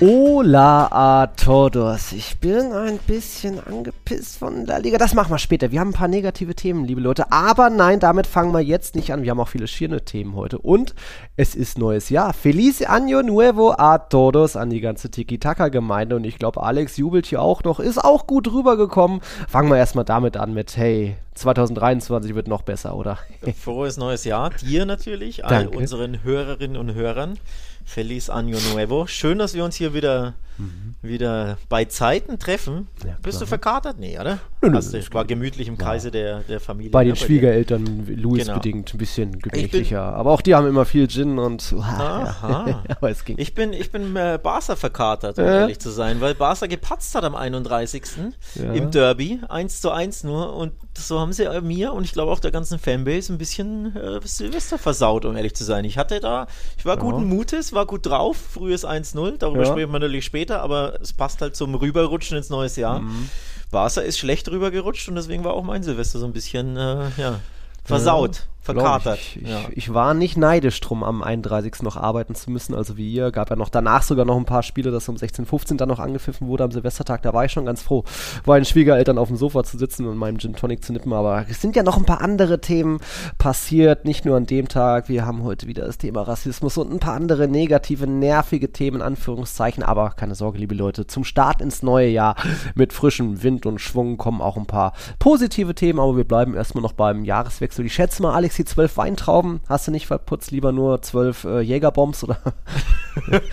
Hola a todos. Ich bin ein bisschen angepisst von der Liga. Das machen wir später. Wir haben ein paar negative Themen, liebe Leute. Aber nein, damit fangen wir jetzt nicht an. Wir haben auch viele schöne Themen heute. Und es ist neues Jahr. Feliz Año Nuevo a todos an die ganze Tiki-Taka-Gemeinde. Und ich glaube, Alex jubelt hier auch noch. Ist auch gut rübergekommen. Fangen wir erstmal damit an mit, hey, 2023 wird noch besser, oder? Frohes neues Jahr. Dir natürlich, all Danke. unseren Hörerinnen und Hörern. Feliz Año Nuevo. Schön, dass wir uns hier wieder, wieder bei Zeiten treffen. Ja, Bist du klar. verkatert? Nee, oder? Nö, nö, Hast du, war gemütlich im Kreise der, der Familie. Bei ne, den? Schwiegereltern, Louis Genau. bedingt, ein bisschen gemächlicher. Aber auch die haben immer viel Gin und. Aha. Ja. Aber es ging. Ich bin, ich bin äh, Barca verkatert, um Äh? ehrlich zu sein, weil Barca gepatzt hat am 31. Ja. im Derby, 1 zu 1 nur und so haben sie äh, mir und ich glaube auch der ganzen Fanbase ein bisschen äh, Silvester versaut, um ehrlich zu sein. Ich hatte da, ich war guten Mutes, war gut drauf, frühes 1-0, darüber Ja. sprechen wir natürlich später, aber es passt halt zum Rüberrutschen ins neues Jahr. Mhm. Barca ist schlecht rübergerutscht und deswegen war auch mein Silvester so ein bisschen, äh, ja, versaut, verkatert. Ich, ich, ja. ich war nicht neidisch drum, am 31. noch arbeiten zu müssen, also wie ihr. Gab ja noch danach sogar noch ein paar Spiele, dass um 16.15 dann noch angepfiffen wurde am Silvestertag. Da war ich schon ganz froh, bei den Schwiegereltern auf dem Sofa zu sitzen und meinem Gin Tonic zu nippen. Aber es sind ja noch ein paar andere Themen passiert, nicht nur an dem Tag. Wir haben heute wieder das Thema Rassismus und ein paar andere negative, nervige Themen, in Anführungszeichen. Aber keine Sorge, liebe Leute, zum Start ins neue Jahr mit frischem Wind und Schwung kommen auch ein paar positive Themen. Aber wir bleiben erstmal noch beim Jahreswechsel. Ich schätze mal, Alex, die zwölf Weintrauben hast du nicht verputzt, lieber nur zwölf äh, Jägerbombs oder?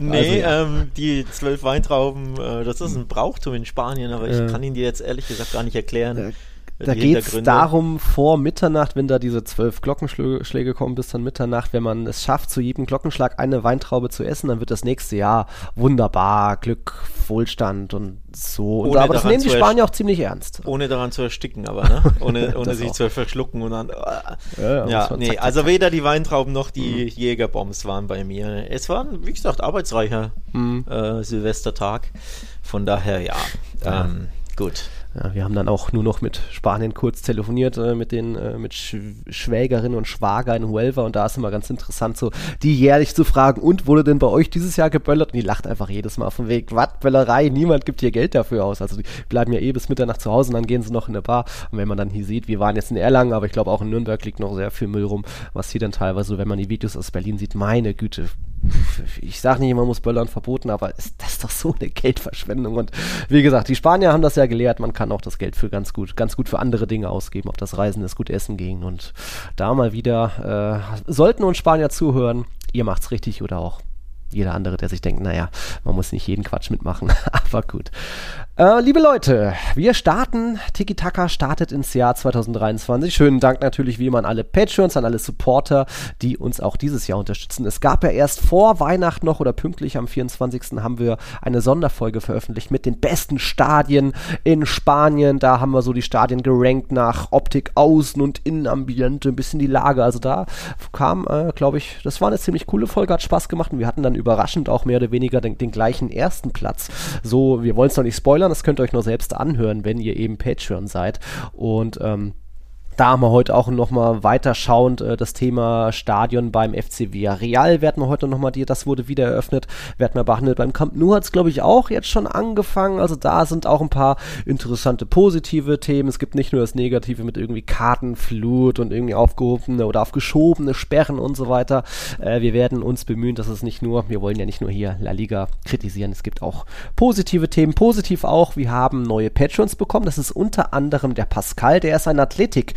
Nee, Also, ähm, die zwölf Weintrauben, äh, das ist ein Brauchtum in Spanien, aber ich Ja. kann ihn dir jetzt ehrlich gesagt gar nicht erklären. Äh, äh, Da geht es darum, vor Mitternacht, wenn da diese zwölf Glockenschläge kommen bis dann Mitternacht, wenn man es schafft, zu jedem Glockenschlag eine Weintraube zu essen, dann wird das nächste Jahr wunderbar, Glück, Wohlstand und so. Und aber das nehmen die Spanier auch ziemlich ernst. Ohne daran zu ersticken, aber, ne? Ohne, ohne sich auch. zu verschlucken und dann. Ja, Ja, ja, man nee, zack, zack, also weder die Weintrauben noch die Jägerbombs waren bei mir. Es war, wie gesagt, arbeitsreicher Mhm. äh, Silvestertag. Von daher, ja. Ähm, gut. Ja, wir haben dann auch nur noch mit Spanien kurz telefoniert, äh, mit den äh, mit Sch Schwägerin und Schwager in Huelva und da ist immer ganz interessant, so die jährlich zu fragen, und wurde denn bei euch dieses Jahr geböllert? Und die lacht einfach jedes Mal von Weg, was, Böllerei, niemand gibt hier Geld dafür aus. Also die bleiben ja eh bis Mitternacht zu Hause und dann gehen sie noch in eine Bar. Und wenn man dann hier sieht, wir waren jetzt in Erlangen, aber ich glaube auch in Nürnberg liegt noch sehr viel Müll rum, was hier dann teilweise, wenn man die Videos aus Berlin sieht, meine Güte, ich sage nicht, man muss Böllern verboten, aber ist, das doch so eine Geldverschwendung. Und wie gesagt, die Spanier haben das ja gelehrt, man kann auch das Geld für ganz gut, ganz gut für andere Dinge ausgeben, ob das Reisen ist, gut essen gehen. Und da mal wieder, äh, sollten uns Spanier zuhören, ihr macht's richtig oder auch jeder andere, der sich denkt, naja, man muss nicht jeden Quatsch mitmachen, aber gut. Äh, liebe Leute, wir starten, Tiki Taka startet ins Jahr 2023. Schönen Dank natürlich wie immer an alle Patreons, an alle Supporter, die uns auch dieses Jahr unterstützen. Es gab ja erst vor Weihnachten noch oder pünktlich am 24. haben wir eine Sonderfolge veröffentlicht mit den besten Stadien in Spanien. Da haben wir so die Stadien gerankt nach Optik, Außen- und Innenambiente, ein bisschen die Lage. Also da kam, äh, glaube ich, das war eine ziemlich coole Folge, hat Spaß gemacht und wir hatten dann überraschend auch mehr oder weniger den, den gleichen ersten Platz. So, wir wollen es noch nicht spoilern, das könnt ihr euch nur selbst anhören, wenn ihr eben Patreon seid. Und ähm, da haben wir heute auch nochmal weiterschauend äh, das Thema Stadion beim FC Villarreal werden wir heute nochmal, das wurde wieder eröffnet, werden wir behandelt. Beim Camp Nou hat es, glaube ich, auch jetzt schon angefangen. Also da sind auch ein paar interessante positive Themen. Es gibt nicht nur das Negative mit irgendwie Kartenflut und irgendwie aufgehobene oder aufgeschobene Sperren und so weiter. Äh, wir werden uns bemühen, dass es nicht nur, wir wollen ja nicht nur hier La Liga kritisieren, es gibt auch positive Themen. Positiv auch, wir haben neue Patrons bekommen. Das ist unter anderem der Pascal, der ist ein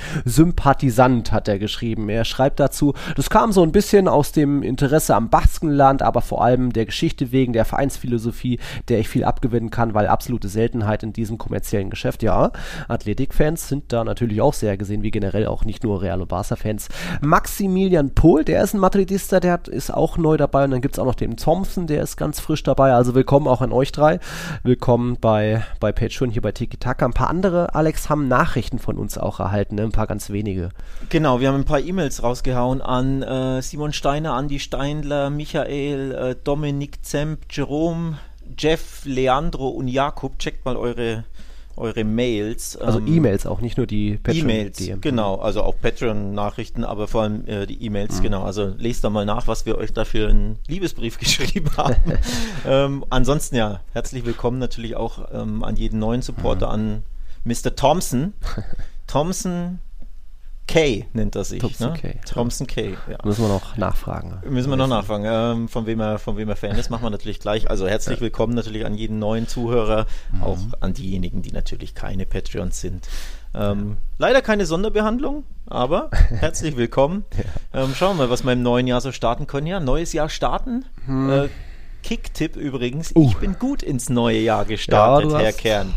Athletik-Sympathisant, hat er geschrieben. Er schreibt dazu, das kam so ein bisschen aus dem Interesse am Baskenland, aber vor allem der Geschichte wegen, der Vereinsphilosophie, der ich viel abgewinnen kann, weil absolute Seltenheit in diesem kommerziellen Geschäft. Ja, Athletik-Fans sind da natürlich auch sehr gesehen, wie generell auch nicht nur Real- und Barca-Fans. Maximilian Pohl, der ist ein Madridista, der hat, ist auch neu dabei und dann gibt es auch noch den Thompson, der ist ganz frisch dabei. Also willkommen auch an euch drei. Willkommen bei, bei Patreon hier bei Tiki Taka. Ein paar andere, Alex, haben Nachrichten von uns auch erhalten, ne? Paar ganz wenige. Genau, wir haben ein paar E-Mails rausgehauen an äh, Simon Steiner, Andi Steindler, Michael, äh, Dominik Zemp, Jerome, Jeff, Leandro und Jakob, checkt mal eure eure Mails. Also ähm, E-Mails auch, nicht nur die E-Mails, genau, also auch Patreon-Nachrichten, aber vor allem äh, die E-Mails, mhm. genau. Also lest da mal nach, was wir euch dafür einen Liebesbrief geschrieben haben. ähm, ansonsten ja, herzlich willkommen natürlich auch ähm, an jeden neuen Supporter, mhm. an Mr. Thompson. Thompson K nennt er sich. Thompson ne? K. Thompson K. Ja. Müssen wir noch nachfragen. Müssen wir noch nachfragen, ähm, von, wem er, von wem er Fan ist, machen wir natürlich gleich. Also herzlich ja. willkommen natürlich an jeden neuen Zuhörer, mhm. auch an diejenigen, die natürlich keine Patreons sind. Ähm, ja. Leider keine Sonderbehandlung, aber herzlich willkommen. Ähm, schauen wir mal, was wir im neuen Jahr so starten können. Ja, neues Jahr starten. Hm. Äh, Kick-Tipp übrigens. Uh. Ich bin gut ins neue Jahr gestartet, Herr Kern.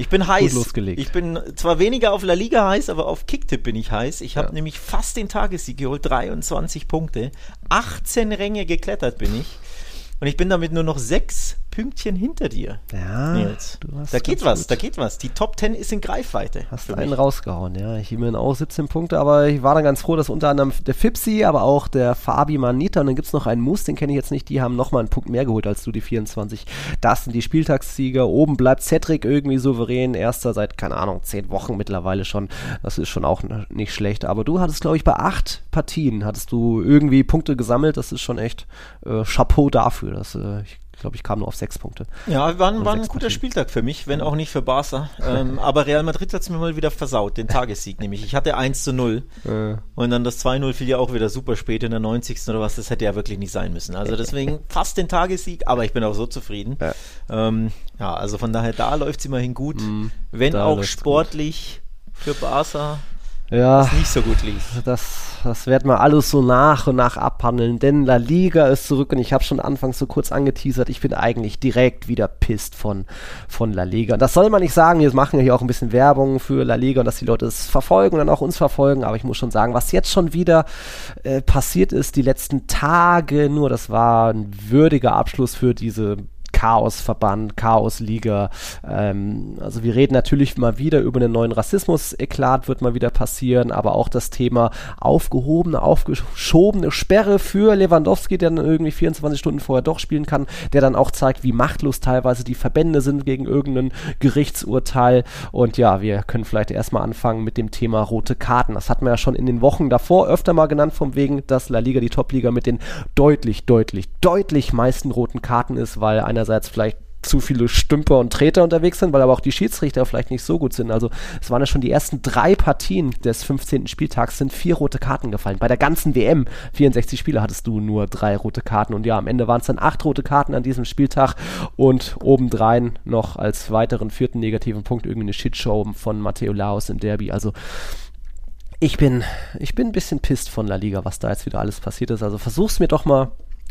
Ich bin heiß. losgelegt. Ich bin zwar weniger auf La Liga heiß, aber auf Kicktipp bin ich heiß. Ich habe ja. nämlich fast den Tagessieg geholt, 23 Punkte. 18 Ränge geklettert bin ich. Und ich bin damit nur noch sechs Pünktchen hinter dir. Ja, Nils. da geht was, gut. da geht was. Die Top 10 ist in Greifweite. Hast du einen rausgehauen, ja. Ich mir auch 17 Punkte, aber ich war dann ganz froh, dass unter anderem der Fipsi, aber auch der Fabi Manita und dann gibt es noch einen Moose, den kenne ich jetzt nicht, die haben nochmal einen Punkt mehr geholt als du, die 24. Das sind die Spieltagssieger. Oben bleibt Cedric irgendwie souverän, erster seit, keine Ahnung, 10 Wochen mittlerweile schon. Das ist schon auch nicht schlecht. Aber du hattest, glaube ich, bei acht Partien hattest du irgendwie Punkte gesammelt. Das ist schon echt äh, Chapeau dafür. Das, äh, ich glaube ich, kam nur auf sechs Punkte. Ja, war, war ein guter Partien. Spieltag für mich, wenn auch nicht für Barca. ähm, aber Real Madrid hat es mir mal wieder versaut, den Tagessieg nämlich. Ich hatte 1 zu 0 äh. und dann das 2-0 fiel ja auch wieder super spät in der 90. oder was. Das hätte ja wirklich nicht sein müssen. Also deswegen fast den Tagessieg, aber ich bin auch so zufrieden. Ja, ähm, ja also von daher, da läuft es immerhin gut. Mm, wenn auch sportlich gut. für Barca ja, nicht so gut lief. Das, das werden wir alles so nach und nach abhandeln, denn La Liga ist zurück und ich habe schon anfangs so kurz angeteasert, ich bin eigentlich direkt wieder pisst von, von La Liga. Und das soll man nicht sagen, wir machen ja hier auch ein bisschen Werbung für La Liga und dass die Leute es verfolgen und dann auch uns verfolgen, aber ich muss schon sagen, was jetzt schon wieder äh, passiert ist, die letzten Tage nur, das war ein würdiger Abschluss für diese Chaosverband, Chaosliga. Ähm, also wir reden natürlich mal wieder über einen neuen Rassismus-Eklat, wird mal wieder passieren, aber auch das Thema aufgehobene, aufgeschobene Sperre für Lewandowski, der dann irgendwie 24 Stunden vorher doch spielen kann, der dann auch zeigt, wie machtlos teilweise die Verbände sind gegen irgendein Gerichtsurteil. Und ja, wir können vielleicht erstmal anfangen mit dem Thema rote Karten. Das hatten wir ja schon in den Wochen davor öfter mal genannt, vom wegen, dass La Liga die Topliga mit den deutlich, deutlich, deutlich meisten roten Karten ist, weil einerseits einerseits vielleicht zu viele Stümper und Treter unterwegs sind, weil aber auch die Schiedsrichter vielleicht nicht so gut sind. Also es waren ja schon die ersten drei Partien des 15. Spieltags, sind vier rote Karten gefallen. Bei der ganzen WM, 64 Spiele, hattest du nur drei rote Karten. Und ja, am Ende waren es dann acht rote Karten an diesem Spieltag und obendrein noch als weiteren vierten negativen Punkt irgendwie eine Shitshow von Matteo Laos im Derby. Also ich bin, ich bin ein bisschen pisst von La Liga, was da jetzt wieder alles passiert ist. Also versuch's mir doch mal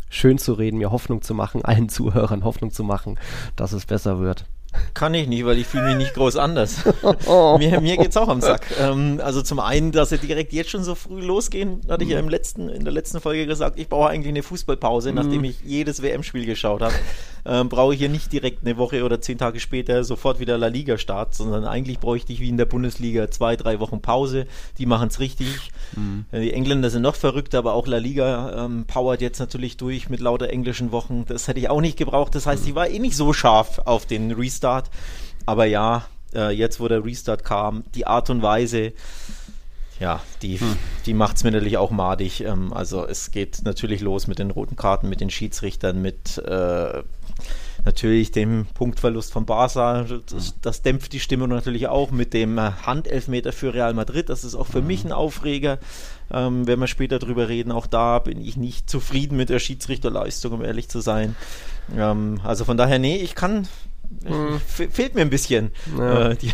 schön zu reden, mir Hoffnung zu machen, allen Zuhörern Hoffnung zu machen, dass es besser wird. Kann ich nicht, weil ich fühle mich nicht groß anders. mir, mir es auch am Sack. Ähm, also zum einen, dass sie direkt jetzt schon so früh losgehen, hatte ich ja im letzten, in der letzten Folge gesagt, ich brauche eigentlich eine Fußballpause, mhm. nachdem ich jedes WM-Spiel geschaut habe. Ähm, brauche ich hier nicht direkt eine Woche oder zehn Tage später sofort wieder La Liga-Start, sondern eigentlich bräuchte ich wie in der Bundesliga zwei, drei Wochen Pause. Die machen es richtig. Mhm. Äh, die Engländer sind noch verrückt, aber auch La Liga ähm, powert jetzt natürlich durch mit lauter englischen Wochen. Das hätte ich auch nicht gebraucht. Das heißt, ich war eh nicht so scharf auf den Restart. Aber ja, äh, jetzt wo der Restart kam, die Art und Weise, ja, die, hm. die macht es mir natürlich auch madig. Ähm, also es geht natürlich los mit den roten Karten, mit den Schiedsrichtern, mit äh, natürlich dem Punktverlust von Barca. Das, das, dämpft die Stimmung natürlich auch mit dem Handelfmeter für Real Madrid. Das ist auch für mich ein Aufreger. Ähm, wenn wir später drüber reden, auch da bin ich nicht zufrieden mit der Schiedsrichterleistung, um ehrlich zu sein. Ähm, also von daher, nee, ich kann hm. Fehlt mir ein bisschen ja. äh, die,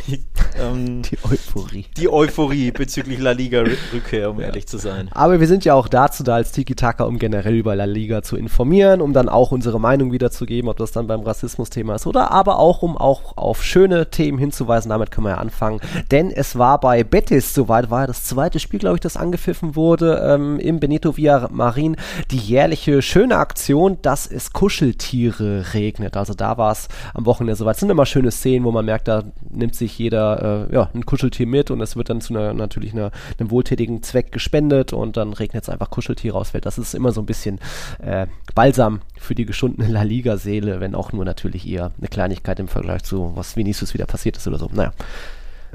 ähm, die, Euphorie. Die Euphorie bezüglich La Liga-Rückkehr, um ja. ehrlich zu sein. Aber wir sind ja auch dazu da als Tiki-Taka, um generell über La Liga zu informieren, um dann auch unsere Meinung wiederzugeben, ob das dann beim Rassismus-Thema ist oder aber auch, um auch auf schöne Themen hinzuweisen. Damit können wir ja anfangen. Denn es war bei Betis, soweit war ja das zweite Spiel, glaube ich, das angepfiffen wurde, ähm, im Benito Villamarin, die jährliche schöne Aktion, dass es Kuscheltiere regnet. Also da war es am Wochenende und er so weiter. Das sind immer schöne Szenen, wo man merkt, da nimmt sich jeder äh, ja, ein Kuscheltier mit und es wird dann zu einer natürlich einer, einem wohltätigen Zweck gespendet und dann regnet es einfach Kuscheltiere aus. Das ist immer so ein bisschen äh, Balsam für die geschundene La Liga-Seele, wenn auch nur natürlich eher eine Kleinigkeit im Vergleich zu was Vinicius wieder passiert ist oder so. Naja.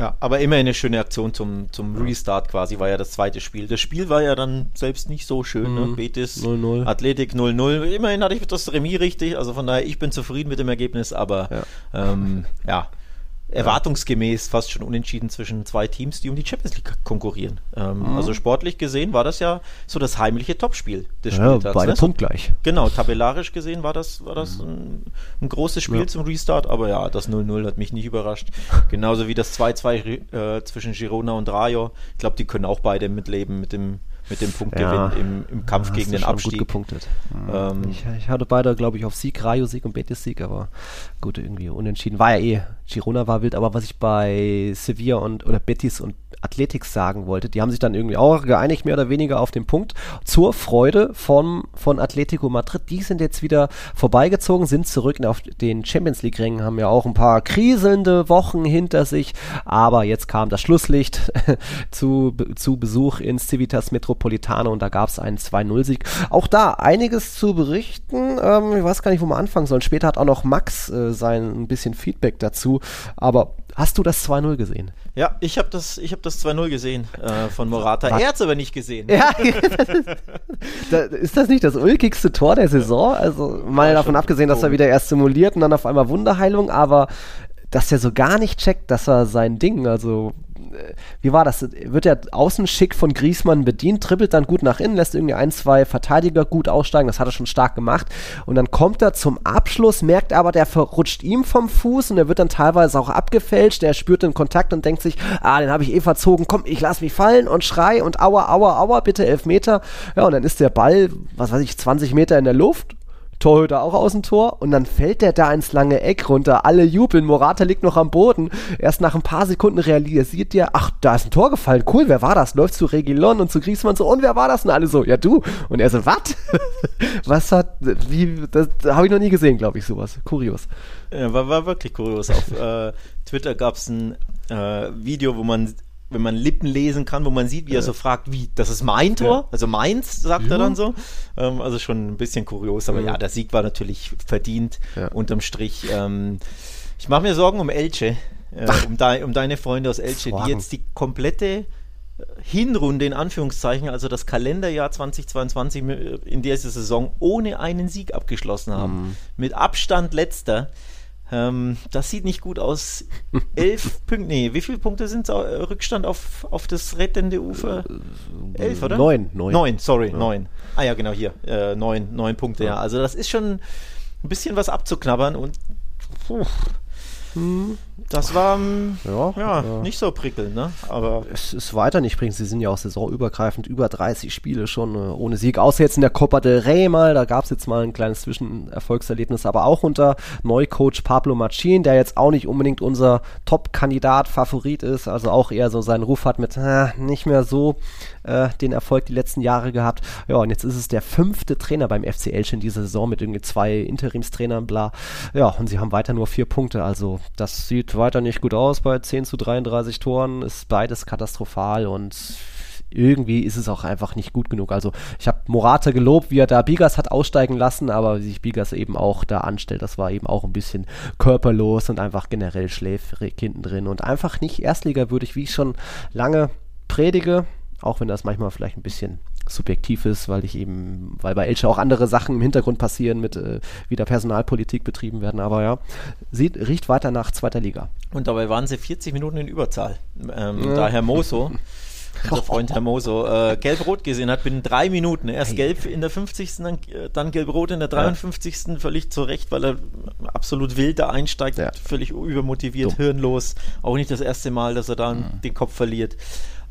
Ja, aber immerhin eine schöne Aktion zum, zum Restart quasi, war ja das zweite Spiel. Das Spiel war ja dann selbst nicht so schön, ne? Mhm. Betis, 0-0. Athletik 0-0. Immerhin hatte ich das Remis richtig, also von daher, ich bin zufrieden mit dem Ergebnis, aber ja, ähm, ja erwartungsgemäß fast schon unentschieden zwischen zwei Teams, die um die Champions League konkurrieren. Ähm, Mhm. Also sportlich gesehen war das ja so das heimliche Topspiel des Ja, Spieltags. beide ne? punktgleich. Genau, tabellarisch gesehen war das, war das ein, ein großes Spiel Mhm. Ja. zum Restart, aber ja, das 0-0 hat mich nicht überrascht. Genauso wie das 2-2 äh, zwischen Girona und Rayo. Ich glaube, die können auch beide mitleben mit dem, mit dem Punktgewinn Ja. im, im Kampf Hast gegen den Abstieg. Gut gepunktet. Ähm, Ich, ich hatte beide, glaube ich, auf Sieg, Rayo-Sieg und Betis-Sieg, aber gut, irgendwie unentschieden. War ja eh, Girona war wild, aber was ich bei Sevilla und oder Betis und Athletics sagen wollte, die haben sich dann irgendwie auch geeinigt, mehr oder weniger auf den Punkt. Zur Freude von, von Atletico Madrid. Die sind jetzt wieder vorbeigezogen, sind zurück auf den Champions League-Rängen, haben ja auch ein paar kriselnde Wochen hinter sich, aber jetzt kam das Schlusslicht zu, zu Besuch ins Civitas Metropolitano und da gab es einen 2-0-Sieg. Auch da einiges zu berichten. Ähm, ich weiß gar nicht, wo man anfangen soll. Später hat auch noch Max äh, sein ein bisschen Feedback dazu. Aber hast du das 2-0 gesehen? Ja, ich habe das, ich hab das 2-0 gesehen äh, von Morata. Was? Er hat es aber nicht gesehen. Ja, da, ist das nicht das ulkigste Tor der Saison? Also mal Ja, davon abgesehen, dass er wieder erst simuliert und dann auf einmal Wunderheilung, aber dass er so gar nicht checkt, das war sein Ding. Also wie war das? Wird er außen schick von Griesmann bedient, trippelt dann gut nach innen, lässt irgendwie ein, zwei Verteidiger gut aussteigen, das hat er schon stark gemacht. Und dann kommt er zum Abschluss, merkt aber, der verrutscht ihm vom Fuß und er wird dann teilweise auch abgefälscht. Er spürt den Kontakt und denkt sich, ah, den habe ich eh verzogen, komm, ich lass mich fallen und schrei und aua, aua, aua, bitte elf Meter. Ja, und dann ist der Ball, was weiß ich, 20 Meter in der Luft. Torhüter auch aus dem Tor und dann fällt der da ins lange Eck runter. Alle jubeln, Morata liegt noch am Boden. Erst nach ein paar Sekunden realisiert der, ach, da ist ein Tor gefallen. Cool, wer war das? Läuft zu Regilon und zu Griezmann so, und wer war das? Und alle so, ja du. Und er so, was? was hat, wie, das habe ich noch nie gesehen, glaube ich, sowas. Kurios. Ja, war, war wirklich kurios. Auf äh, Twitter gab es ein äh, Video, wo man, wenn man Lippen lesen kann, wo man sieht, wie er so fragt, wie, das ist mein Tor? Ja. Also meins, sagt er Ja. dann so. Ähm, also schon ein bisschen kurios, aber Ja. ja, der Sieg war natürlich verdient, Ja. unterm Strich. Ähm, ich mache mir Sorgen um Elche, äh, um, dei- um deine Freunde aus Elche, Sorgen. die jetzt die komplette äh, Hinrunde in Anführungszeichen, also das Kalenderjahr 2022 äh, in dieser Saison ohne einen Sieg abgeschlossen haben. Mit Abstand letzter. Ähm, das sieht nicht gut aus. Elf Punkte, nee, wie viele Punkte sind es Rückstand auf, auf das rettende Ufer? Elf, oder? Neun, neun. Neun, sorry, neun. Ah ja, genau, hier. Äh, neun, neun Punkte, ja. Also das ist schon ein bisschen was abzuknabbern und puh, das war ähm, Ja, ja, ja. nicht so prickelnd, ne? Aber Es ist weiter nicht bringen. Sie sind ja auch saisonübergreifend über 30 Spiele schon äh, ohne Sieg. Außer jetzt in der Copa del Rey mal. Da gab es jetzt mal ein kleines Zwischenerfolgserlebnis. Aber auch unter Neucoach Pablo Machin, der jetzt auch nicht unbedingt unser Top-Kandidat, Favorit ist. Also auch eher so seinen Ruf hat mit äh, nicht mehr so äh, den Erfolg die letzten Jahre gehabt. Ja, und jetzt ist es der fünfte Trainer beim FC Elche in dieser Saison mit irgendwie zwei Interimstrainern, bla. Ja, und sie haben weiter nur vier Punkte. Also das sieht weiter nicht gut aus bei 10 zu 33 Toren. Ist beides katastrophal und irgendwie ist es auch einfach nicht gut genug. Also ich habe Morata gelobt, wie er da Bigas hat aussteigen lassen, aber wie sich Bigas eben auch da anstellt, das war eben auch ein bisschen körperlos und einfach generell schläfrig hinten drin und einfach nicht erstligawürdig, wie ich schon lange predige, auch wenn das manchmal vielleicht ein bisschen subjektiv ist, weil ich eben, weil bei Elche auch andere Sachen im Hintergrund passieren, mit äh, wieder Personalpolitik betrieben werden, aber ja, sieht, riecht weiter nach zweiter Liga. Und dabei waren sie 40 Minuten in Überzahl. Ähm, Ja. Da Herr Moso, unser Freund Herr Moso, äh, gelb-rot gesehen hat, binnen drei Minuten. Erst Ei. gelb in der 50. Dann, äh, dann gelb-rot in der 53. Völlig zu Recht, weil er absolut wild da einsteigt, Ja. völlig übermotiviert, Dumm. hirnlos. Auch nicht das erste Mal, dass er da den Kopf verliert.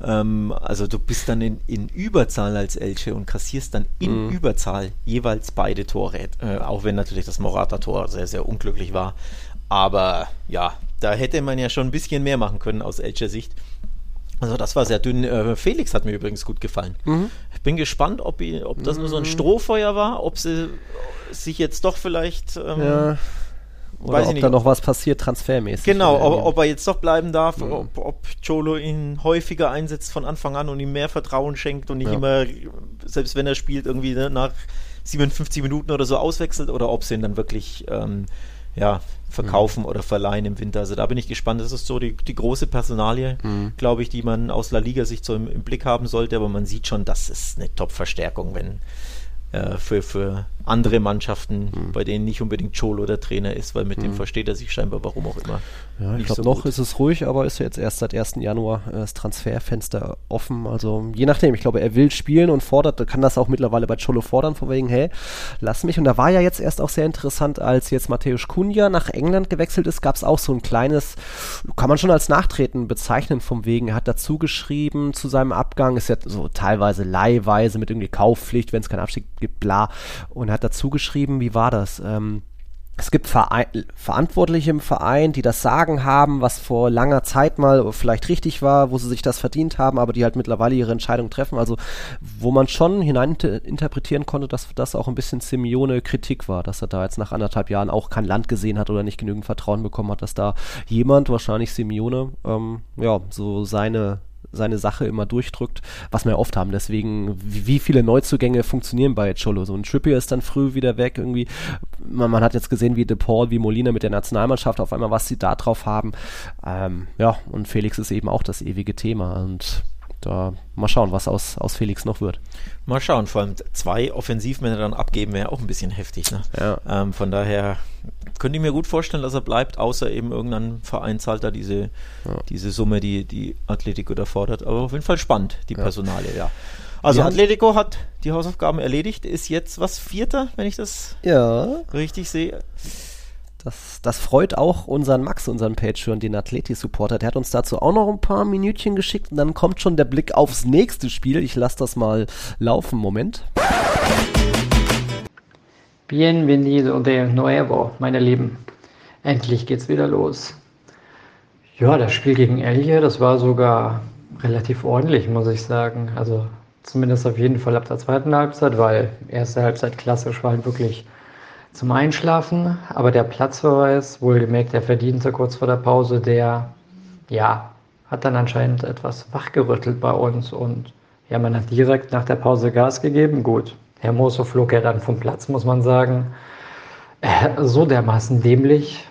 Ähm, also du bist dann in, in Überzahl als Elche und kassierst dann in Mhm. Überzahl jeweils beide Tore. Äh, auch wenn natürlich das Morata-Tor sehr, sehr unglücklich war. Aber ja, da hätte man ja schon ein bisschen mehr machen können aus Elcher Sicht. Also das war sehr dünn. Äh, Felix hat mir übrigens gut gefallen. Ich bin gespannt, ob, ob das nur so ein Strohfeuer war, ob sie sich jetzt doch vielleicht ähm, Ja. Oder ob nicht, da noch was passiert, transfermäßig. Genau, ob, ob, er jetzt doch bleiben darf, mhm. ob, ob Cholo ihn häufiger einsetzt von Anfang an und ihm mehr Vertrauen schenkt und nicht ja. immer, selbst wenn er spielt, irgendwie ne, nach 57 Minuten oder so auswechselt oder ob sie ihn dann wirklich ähm, ja, verkaufen mhm. oder verleihen im Winter. Also da bin ich gespannt. Das ist so die, die große Personalie, mhm. glaube ich, die man aus La Liga sich so im, im, Blick haben sollte. Aber man sieht schon, das ist eine Top-Verstärkung, wenn äh, für, für andere Mannschaften, mhm. bei denen nicht unbedingt Cholo der Trainer ist, weil mit mhm. dem versteht er sich scheinbar, warum auch immer. Ja, ich glaube, so noch gut. ist es ruhig, aber ist ja jetzt erst seit 1. Januar äh, das Transferfenster offen. Also je nachdem, ich glaube, er will spielen und fordert, kann das auch mittlerweile bei Cholo fordern, von wegen, hey, lass mich. Und da war ja jetzt erst auch sehr interessant, als jetzt Matthäus Kunja nach England gewechselt ist, gab es auch so ein kleines, kann man schon als Nachtreten bezeichnen, vom wegen, er hat dazu geschrieben zu seinem Abgang, ist ja so teilweise leihweise mit irgendwie Kaufpflicht, wenn es keinen Abstieg gibt, bla. Und hat hat dazu geschrieben, wie war das? Ähm, es gibt Verein, Verantwortliche im Verein, die das Sagen haben, was vor langer Zeit mal vielleicht richtig war, wo sie sich das verdient haben, aber die halt mittlerweile ihre Entscheidung treffen. Also wo man schon hineininterpretieren konnte, dass das auch ein bisschen Simeone Kritik war, dass er da jetzt nach anderthalb Jahren auch kein Land gesehen hat oder nicht genügend Vertrauen bekommen hat, dass da jemand, wahrscheinlich Simeone, ähm, ja, so seine seine Sache immer durchdrückt, was wir oft haben. Deswegen, wie viele Neuzugänge funktionieren bei Cholo? So ein Trippier ist dann früh wieder weg irgendwie. Man, man hat jetzt gesehen, wie De Paul, wie Molina mit der Nationalmannschaft auf einmal, was sie da drauf haben. Ähm, ja, und Felix ist eben auch das ewige Thema und da mal schauen, was aus, aus Felix noch wird. Mal schauen, vor allem zwei Offensivmänner dann abgeben wäre auch ein bisschen heftig. Ne? Ja. Ähm, von daher könnte ich mir gut vorstellen, dass er bleibt, außer eben irgendein Verein zahlt da diese, ja. diese Summe, die die Atletico da fordert. Aber auf jeden Fall spannend, die ja. Personale, ja. Also Atletico hat die Hausaufgaben erledigt, ist jetzt was Vierter, wenn ich das ja. richtig sehe. Das, das freut auch unseren Max, unseren Patreon, den Atleti-Supporter. Der hat uns dazu auch noch ein paar Minütchen geschickt und dann kommt schon der Blick aufs nächste Spiel. Ich lasse das mal laufen. Moment. Bienvenido de nuevo, meine Lieben. Endlich geht's wieder los. Ja, das Spiel gegen Elche, das war sogar relativ ordentlich, muss ich sagen. Also zumindest auf jeden Fall ab der zweiten Halbzeit, weil erste Halbzeit klassisch war halt wirklich zum Einschlafen. Aber der Platzverweis, wohlgemerkt der Verdiente kurz vor der Pause, der, ja, hat dann anscheinend etwas wachgerüttelt bei uns. Und ja, man hat direkt nach der Pause Gas gegeben. Gut, Herr Moso flog ja dann vom Platz, muss man sagen. Äh, so dermaßen dämlich.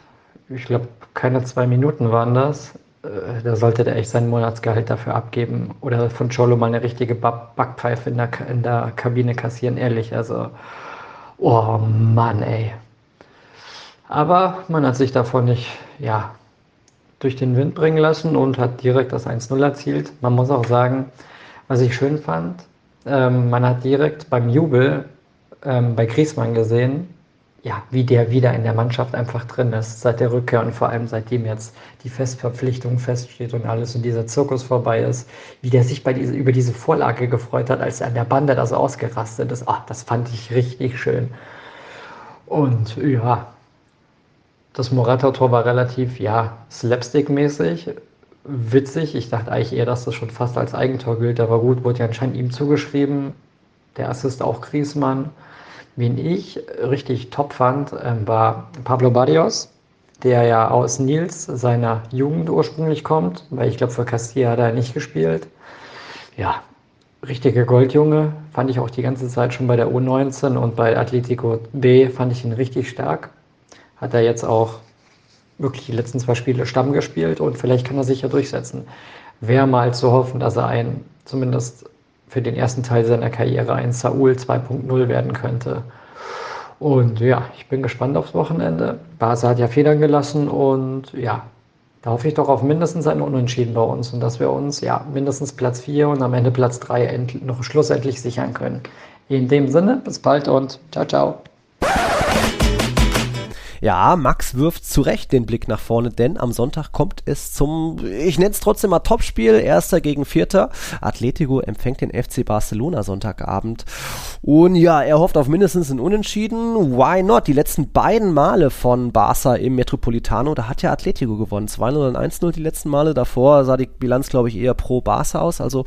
Ich glaube, keine zwei Minuten waren das. Äh, da sollte der echt sein Monatsgehalt dafür abgeben oder von Cholo mal eine richtige Backpfeife in der, in der Kabine kassieren, ehrlich. Also, Oh Mann, ey. Aber man hat sich davon nicht, ja, durch den Wind bringen lassen und hat direkt das 1-0 erzielt. Man muss auch sagen, was ich schön fand, ähm, man hat direkt beim Jubel ähm, bei Griesmann gesehen, ja, wie der wieder in der Mannschaft einfach drin ist, seit der Rückkehr und vor allem seitdem jetzt die Festverpflichtung feststeht und alles und dieser Zirkus vorbei ist, wie der sich bei diese, über diese Vorlage gefreut hat, als an der Bande das ausgerastet ist. Ach, das fand ich richtig schön. Und ja, das Morata-Tor war relativ, ja, slapstick-mäßig, witzig. Ich dachte eigentlich eher, dass das schon fast als Eigentor gilt, aber gut, wurde ja anscheinend ihm zugeschrieben. Der Assist auch Griesmann. Wen ich richtig top fand, ähm, war Pablo Barrios, der ja aus Nils, seiner Jugend ursprünglich kommt, weil ich glaube, für Castilla hat er nicht gespielt. Ja, richtiger Goldjunge, fand ich auch die ganze Zeit schon bei der U19 und bei Atletico B fand ich ihn richtig stark. Hat er jetzt auch wirklich die letzten zwei Spiele Stamm gespielt und vielleicht kann er sich ja durchsetzen. Wäre mal zu hoffen, dass er ein zumindest für den ersten Teil seiner Karriere ein Saul 2.0 werden könnte. Und ja, ich bin gespannt aufs Wochenende. Barca hat ja Federn gelassen und ja, da hoffe ich doch auf mindestens ein Unentschieden bei uns und dass wir uns ja mindestens Platz 4 und am Ende Platz 3 noch schlussendlich sichern können. In dem Sinne, bis bald und ciao, ciao. Ja, Max wirft zu Recht den Blick nach vorne, denn am Sonntag kommt es zum, ich nenne es trotzdem mal Topspiel, erster gegen vierter. Atletico empfängt den FC Barcelona Sonntagabend. Und ja, er hofft auf mindestens ein Unentschieden. Why not? Die letzten beiden Male von Barca im Metropolitano, da hat ja Atletico gewonnen. 2-0 und 1-0 die letzten Male. Davor sah die Bilanz, glaube ich, eher pro Barca aus. Also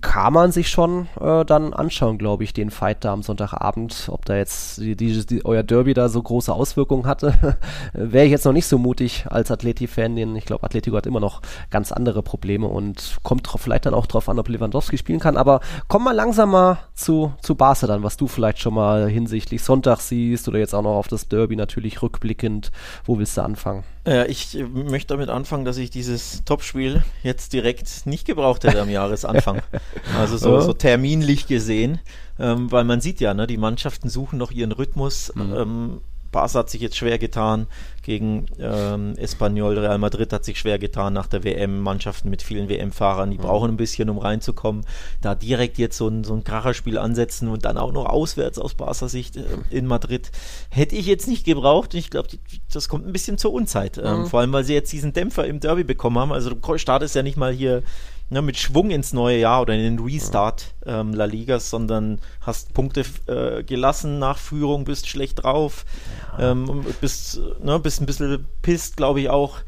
kann man sich schon äh, dann anschauen, glaube ich, den Fight da am Sonntagabend. Ob da jetzt die, die, die, euer Derby da so große Auswirkungen hatte, wäre ich jetzt noch nicht so mutig als Atleti-Fan, denn ich glaube, Atletico hat immer noch ganz andere Probleme und kommt vielleicht dann auch drauf an, ob Lewandowski spielen kann. Aber komm mal langsam mal zu, zu Barca dann, was du vielleicht schon mal hinsichtlich Sonntag siehst oder jetzt auch noch auf das Derby natürlich rückblickend. Wo willst du anfangen? Äh, ich möchte damit anfangen, dass ich dieses Topspiel jetzt direkt nicht gebraucht hätte am Jahresanfang. Also so, so terminlich gesehen, ähm, weil man sieht ja, ne, die Mannschaften suchen noch ihren Rhythmus. Mhm. Ähm, Barca hat sich jetzt schwer getan gegen ähm, Espanyol. Real Madrid hat sich schwer getan nach der WM. Mannschaften mit vielen WM-Fahrern, die mhm. brauchen ein bisschen, um reinzukommen. Da direkt jetzt so ein, so ein Kracherspiel ansetzen und dann auch noch auswärts aus Barca-Sicht äh, in Madrid, hätte ich jetzt nicht gebraucht. Ich glaube, das kommt ein bisschen zur Unzeit. Ähm, mhm. vor allem, weil sie jetzt diesen Dämpfer im Derby bekommen haben. Also du startest ja nicht mal hier ne, mit Schwung ins neue Jahr oder in den Restart ähm, La Liga, sondern hast Punkte äh, gelassen nach Führung, bist schlecht drauf, ja. ähm, bist, ne, bist ein bisschen pisst, glaube ich auch.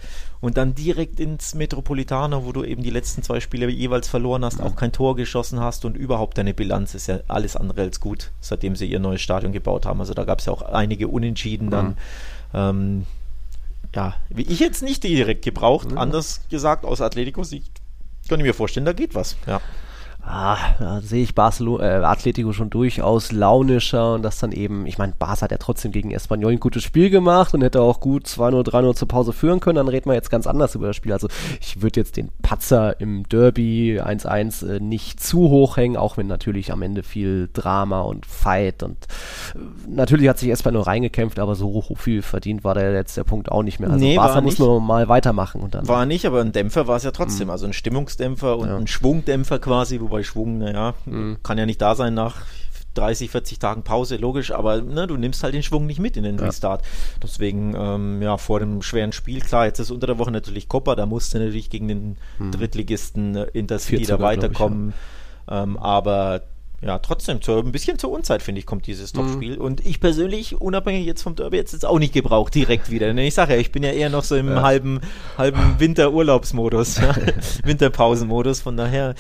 Und dann direkt ins Metropolitaner, wo du eben die letzten zwei Spiele jeweils verloren hast, ja. auch kein Tor geschossen hast und überhaupt deine Bilanz ist ja alles andere als gut, seitdem sie ihr neues Stadion gebaut haben. Also da gab es ja auch einige Unentschieden dann. Mhm. Ähm, ja, wie ich jetzt nicht direkt gebraucht, anders gesagt aus Atletico-Sicht kann ich mir vorstellen, da geht was. Ja. Ah, da sehe ich Barcelona, äh, Atletico schon durchaus launischer und das dann eben, ich meine, Barca hat ja trotzdem gegen Espanyol ein gutes Spiel gemacht und hätte auch gut 2-0, 3-0 zur Pause führen können, dann reden wir jetzt ganz anders über das Spiel. Also ich würde jetzt den Patzer im Derby 1-1 äh, nicht zu hoch hängen, auch wenn natürlich am Ende viel Drama und Fight und äh, natürlich hat sich Espanyol reingekämpft, aber so hoch viel verdient war der letzte Punkt auch nicht mehr. Also nee, Barca muss nur mal weitermachen. Und dann war nicht, aber ein Dämpfer war es ja trotzdem, mhm. also ein Stimmungsdämpfer und ja. ein Schwungdämpfer quasi, wo wobei Schwung, naja, mhm. kann ja nicht da sein nach 30, 40 Tagen Pause, logisch, aber ne, du nimmst halt den Schwung nicht mit in den ja. Restart. Deswegen, ähm, ja, vor dem schweren Spiel, klar, jetzt ist unter der Woche natürlich Coppa, da musste natürlich gegen den mhm. Drittligisten äh, Intercity da weiterkommen. Ich, ja. ähm, aber ja, trotzdem, zu, ein bisschen zur Unzeit, finde ich, kommt dieses Topspiel. Mhm. Und ich persönlich, unabhängig jetzt vom Derby, jetzt ist auch nicht gebraucht direkt wieder. Denn ich sage ja, ich bin ja eher noch so im ja. halben, halben Winterurlaubsmodus, ja. Winterpausenmodus. Von daher,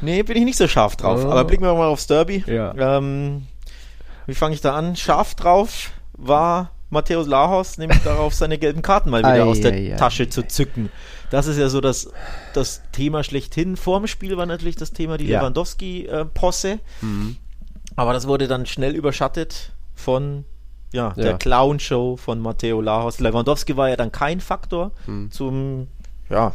nee, bin ich nicht so scharf drauf. Oh. Aber blicken wir mal aufs Derby. Ja. Ähm, wie fange ich da an? Scharf drauf war Matthäus Lahos, nämlich darauf, seine gelben Karten mal wieder ei, aus der ei, Tasche ei. zu zücken. Das ist ja so das, das Thema schlechthin. Vorm Spiel war natürlich das Thema die ja. Lewandowski-Posse. Mhm. Aber das wurde dann schnell überschattet von ja, ja. der Clown-Show von Matteo Lahos. Lewandowski war ja dann kein Faktor mhm. zum, ja,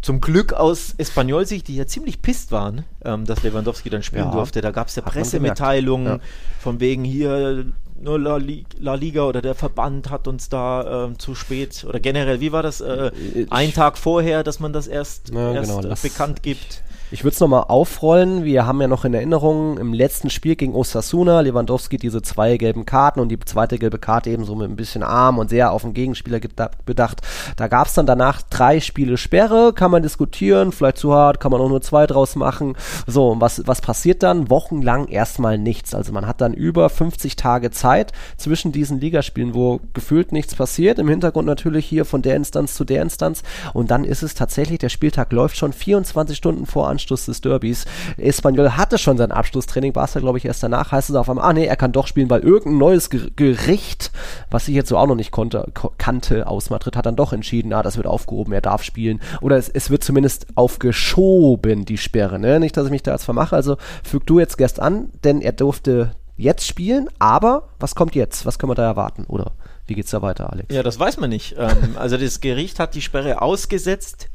zum Glück aus Espanyol-Sicht, die ja ziemlich pisst waren, ähm, dass Lewandowski dann spielen ja. durfte. Da gab es ja Pressemitteilungen ja. von wegen hier nur La, La, Liga oder der Verband hat uns da äh, zu spät oder generell, wie war das? Äh, ein Tag vorher, dass man das erst, ja, erst genau, bekannt gibt. Ich würde es nochmal aufrollen. Wir haben ja noch in Erinnerung im letzten Spiel gegen Osasuna Lewandowski diese zwei gelben Karten und die zweite gelbe Karte eben so mit ein bisschen Arm und sehr auf den Gegenspieler bedacht. Da gab es dann danach drei Spiele Sperre, kann man diskutieren, vielleicht zu hart, kann man auch nur zwei draus machen. So, und was, was passiert dann? Wochenlang erstmal nichts. Also man hat dann über 50 Tage Zeit zwischen diesen Ligaspielen, wo gefühlt nichts passiert. Im Hintergrund natürlich hier von der Instanz zu der Instanz. Und dann ist es tatsächlich, der Spieltag läuft schon 24 Stunden vor Anschluss des Derbys. Espanyol hatte schon sein Abschlusstraining, Barca glaube ich erst danach, heißt es auf einmal, ah nee, er kann doch spielen, weil irgendein neues Gericht, was ich jetzt so auch noch nicht konnte, kannte aus Madrid, hat dann doch entschieden, ah, das wird aufgehoben, er darf spielen. Oder es, es wird zumindest aufgeschoben, die Sperre. Ne? Nicht, dass ich mich da jetzt vermache, also füg du jetzt erst an, denn er durfte jetzt spielen, aber was kommt jetzt? Was können wir da erwarten? Oder wie geht's da weiter, Alex? Ja, das weiß man nicht. ähm, also das Gericht hat die Sperre ausgesetzt,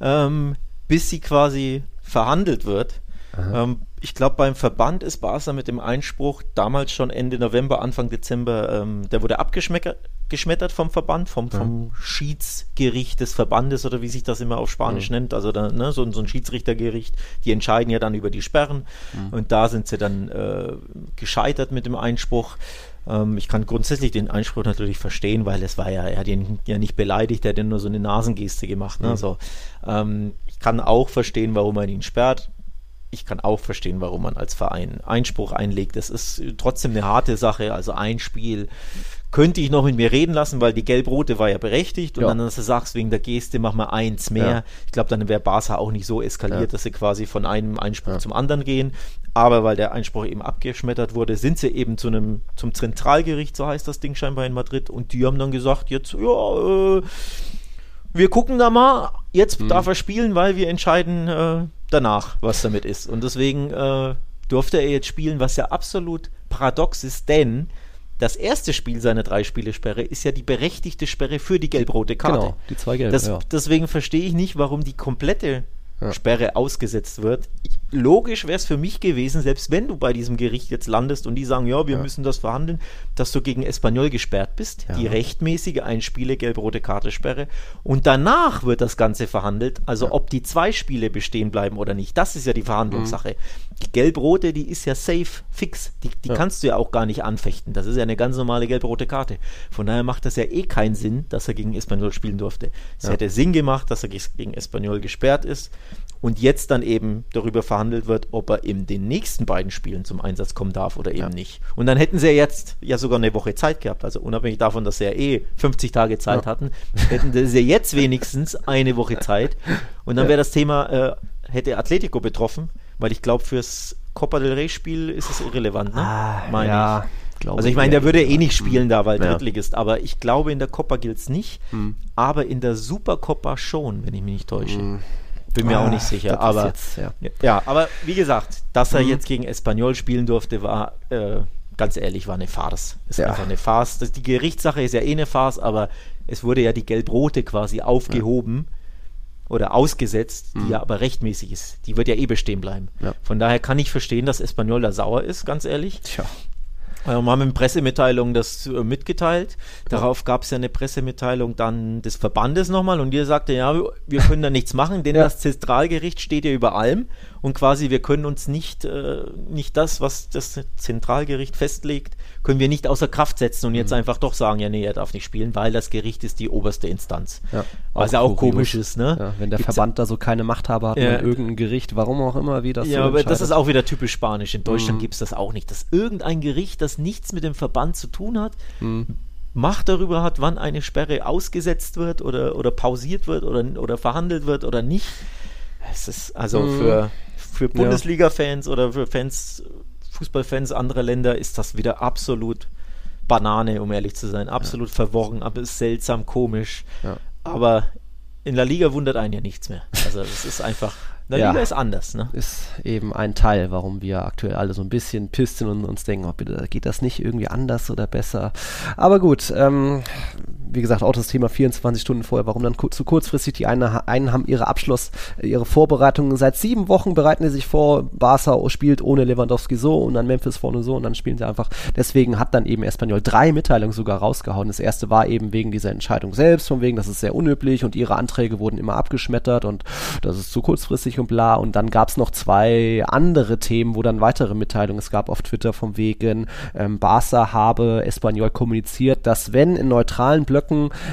ähm, bis sie quasi verhandelt wird. Ähm, ich glaube, beim Verband ist Barca mit dem Einspruch damals schon Ende November, Anfang Dezember, ähm, der wurde abgeschmettert vom Verband, vom, vom Schiedsgericht des Verbandes oder wie sich das immer auf Spanisch mhm. nennt. Also da, ne, so, so, ein Schiedsrichtergericht, die entscheiden ja dann über die Sperren mhm. und da sind sie dann äh, gescheitert mit dem Einspruch. Ähm, ich kann grundsätzlich den Einspruch natürlich verstehen, weil es war ja, er hat ihn ja nicht beleidigt, er hat ja nur so eine Nasengeste gemacht. Ne? Mhm. Also, ähm, kann auch verstehen, warum man ihn sperrt. Ich kann auch verstehen, warum man als Verein Einspruch einlegt. Das ist trotzdem eine harte Sache. Also ein Spiel könnte ich noch mit mir reden lassen, weil die Gelb-Rote war ja berechtigt und Ja. dann, dass du sagst, wegen der Geste mach mal eins mehr. Ja. Ich glaube, dann wäre Barca auch nicht so eskaliert, Ja. dass sie quasi von einem Einspruch zum anderen gehen. Aber weil der Einspruch eben abgeschmettert wurde, sind sie eben zu einem, zum Zentralgericht, so heißt das Ding scheinbar in Madrid, und die haben dann gesagt, jetzt, ja, äh, wir gucken da mal, jetzt Mhm. darf er spielen, weil wir entscheiden äh, danach, was damit ist. Und deswegen äh, durfte er jetzt spielen, was ja absolut paradox ist, denn das erste Spiel seiner Drei-Spiele-Sperre ist ja die berechtigte Sperre für die gelb-rote Karte. Genau, die zwei gelben, Das, ja. Deswegen verstehe ich nicht, warum die komplette Ja. Sperre ausgesetzt wird. Ich, logisch wäre es für mich gewesen, selbst wenn du bei diesem Gericht jetzt landest und die sagen, ja, wir Ja. müssen das verhandeln, dass du gegen Espanyol gesperrt bist, Ja. die rechtmäßige Einspiele gelb-rote Karte-Sperre und danach wird das Ganze verhandelt, also ob die zwei Spiele bestehen bleiben oder nicht. Das ist ja die Verhandlungssache. Die gelb-rote, die ist ja safe, fix. Die, die Ja. kannst du ja auch gar nicht anfechten. Das ist ja eine ganz normale gelb-rote Karte. Von daher macht das ja eh keinen Sinn, dass er gegen Espanyol spielen durfte. Es Ja. hätte Sinn gemacht, dass er gegen Espanyol gesperrt ist und jetzt dann eben darüber verhandelt wird, ob er in den nächsten beiden Spielen zum Einsatz kommen darf oder eben Ja. nicht. Und dann hätten sie ja jetzt ja sogar eine Woche Zeit gehabt. Also unabhängig davon, dass sie ja eh 50 Tage Zeit Ja. hatten, hätten sie jetzt wenigstens eine Woche Zeit. Und dann wäre das Thema, äh, hätte Atletico betroffen, weil ich glaube, fürs Copa del Rey Spiel ist es irrelevant, ne? Meine ich. Ah, ja, glaube Also ich meine, der würde eh nicht spielen da, weil Ja. Drittligist, aber ich glaube, in der Copa gilt es nicht, Hm. aber in der Supercopa schon, wenn ich mich nicht täusche. Hm. Bin mir Ah, auch nicht sicher, das ist aber jetzt, ja. ja, aber wie gesagt, dass er Mhm. jetzt gegen Espanyol spielen durfte, war äh, ganz ehrlich, war eine Farce. Ist Ja. einfach eine Farce. Das, die Gerichtssache ist ja eh eine Farce, aber es wurde ja die Gelb-Rote quasi aufgehoben oder ausgesetzt, die ja aber rechtmäßig ist. Die wird ja eh bestehen bleiben. Mhm. Ja. Von daher kann ich verstehen, dass Espanyol da sauer ist, ganz ehrlich. Tja. Äh, Wir haben in Pressemitteilung das äh, mitgeteilt. Darauf gab es ja eine Pressemitteilung dann des Verbandes nochmal und ihr sagte, ja, wir können da nichts machen, denn Ja. das Zentralgericht steht ja über allem und quasi wir können uns nicht, äh, nicht das, was das Zentralgericht festlegt, können wir nicht außer Kraft setzen und Mhm. jetzt einfach doch sagen, ja, nee, er darf nicht spielen, weil das Gericht ist die oberste Instanz. Ja, Was ja auch kurios. komisch ist, ne? Ja, wenn der Gibt's- Verband da so keine Machthaber hat, Ja. und irgendein Gericht, warum auch immer, wie das Ja, so aber das ist auch wieder typisch spanisch. In Deutschland Mhm. gibt es das auch nicht, dass irgendein Gericht, das nichts mit dem Verband zu tun hat, Mhm. Macht darüber hat, wann eine Sperre ausgesetzt wird oder, oder pausiert wird oder, oder verhandelt wird oder nicht. Es ist also Mhm. für, für Bundesliga-Fans oder für Fans, Fußballfans anderer Länder ist das wieder absolut Banane, um ehrlich zu sein. Absolut verworren, aber ist seltsam, komisch. Ja. Aber in La Liga wundert einen ja nichts mehr. Also es ist einfach, La Ja. Liga ist anders, ne? ist eben ein Teil, warum wir aktuell alle so ein bisschen pisst sind und uns denken, oh, bitte, geht das nicht irgendwie anders oder besser? Aber gut, ähm, wie gesagt, auch das Thema 24 Stunden vorher, warum dann zu kurzfristig? Die einen, einen haben ihre Abschluss, äh, ihre Vorbereitungen seit sieben Wochen bereiten sie sich vor, Barca spielt ohne Lewandowski so und dann Memphis vorne so und dann spielen sie einfach. Deswegen hat dann eben Espanyol drei Mitteilungen sogar rausgehauen. Das erste war eben wegen dieser Entscheidung selbst, von wegen, das ist sehr unüblich und ihre Anträge wurden immer abgeschmettert und das ist zu kurzfristig und bla. Und dann gab es noch zwei andere Themen, wo dann weitere Mitteilungen es gab auf Twitter von wegen, ähm, Barca habe Espanyol kommuniziert, dass wenn in neutralen Blöcken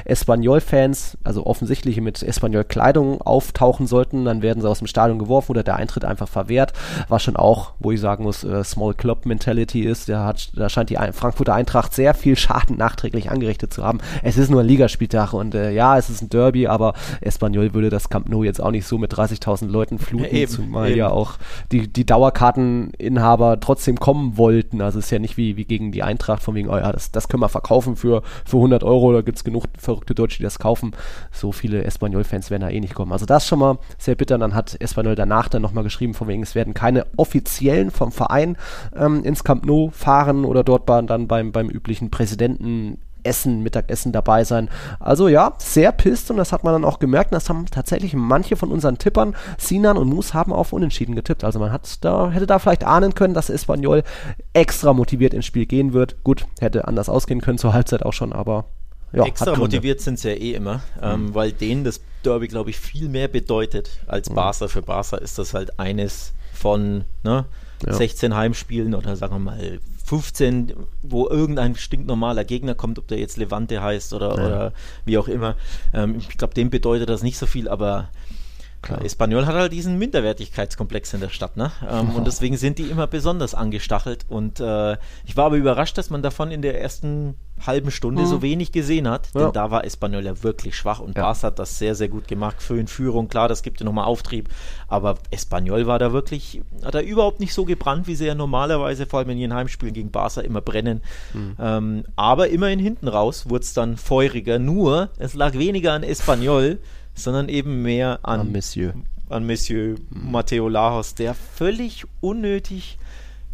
Espanyol-Fans, also offensichtliche mit Espanyol-Kleidung auftauchen sollten, dann werden sie aus dem Stadion geworfen oder der Eintritt einfach verwehrt, was schon auch, wo ich sagen muss, äh, Small Club Mentality ist. Da, hat, da scheint die Ein Frankfurter Eintracht sehr viel Schaden nachträglich angerichtet zu haben. Es ist nur ein Ligaspieltag und äh, ja, es ist ein Derby, aber Espanyol würde das Camp Nou jetzt auch nicht so mit 30.000 Leuten fluten, Ja, eben, zumal eben. ja auch die, die Dauerkarteninhaber trotzdem kommen wollten. Also es ist ja nicht wie, wie gegen die Eintracht von wegen, oh ja, das, das können wir verkaufen für, für 100 Euro, da gibt es genug verrückte Deutsche, die das kaufen. So viele Espanyol-Fans werden da eh nicht kommen. Also das schon mal sehr bitter. Dann hat Espanyol danach dann nochmal geschrieben, von wegen, es werden keine offiziellen vom Verein ähm, ins Camp Nou fahren oder dort dann beim, beim üblichen Präsidenten Essen, Mittagessen dabei sein. Also ja, sehr pisst und das hat man dann auch gemerkt. Und das haben tatsächlich manche von unseren Tippern, Sinan und Mus, haben auf Unentschieden getippt. Also man hat da, hätte da vielleicht ahnen können, dass Espanyol extra motiviert ins Spiel gehen wird. Gut, hätte anders ausgehen können zur Halbzeit auch schon, aber ja, Extra motiviert sind sie ja eh immer, ähm, weil denen das Derby, glaube ich, viel mehr bedeutet als Barca. Für Barca ist das halt eines von ne, Ja. 16 Heimspielen oder sagen wir mal 15, wo irgendein stinknormaler Gegner kommt, ob der jetzt Levante heißt oder, Ja. oder wie auch immer. Ähm, ich glaube, dem bedeutet das nicht so viel, aber Klar. Espanyol hat halt diesen Minderwertigkeitskomplex in der Stadt, ne? Ähm, und deswegen sind die immer besonders angestachelt. Und äh, ich war aber überrascht, dass man davon in der ersten halben Stunde mhm. so wenig gesehen hat, denn ja. da war Espanyol ja wirklich schwach und ja. Barca hat das sehr, sehr gut gemacht. Für in Führung, klar, das gibt ja nochmal Auftrieb, aber Espanyol war da wirklich, hat er überhaupt nicht so gebrannt, wie sie ja normalerweise, vor allem in ihren Heimspielen gegen Barca, immer brennen. Mhm. Ähm, aber immerhin hinten raus wurde es dann feuriger, nur es lag weniger an Espanyol, sondern eben mehr an, an Monsieur, an Monsieur mhm. Matteo Lajos, der völlig unnötig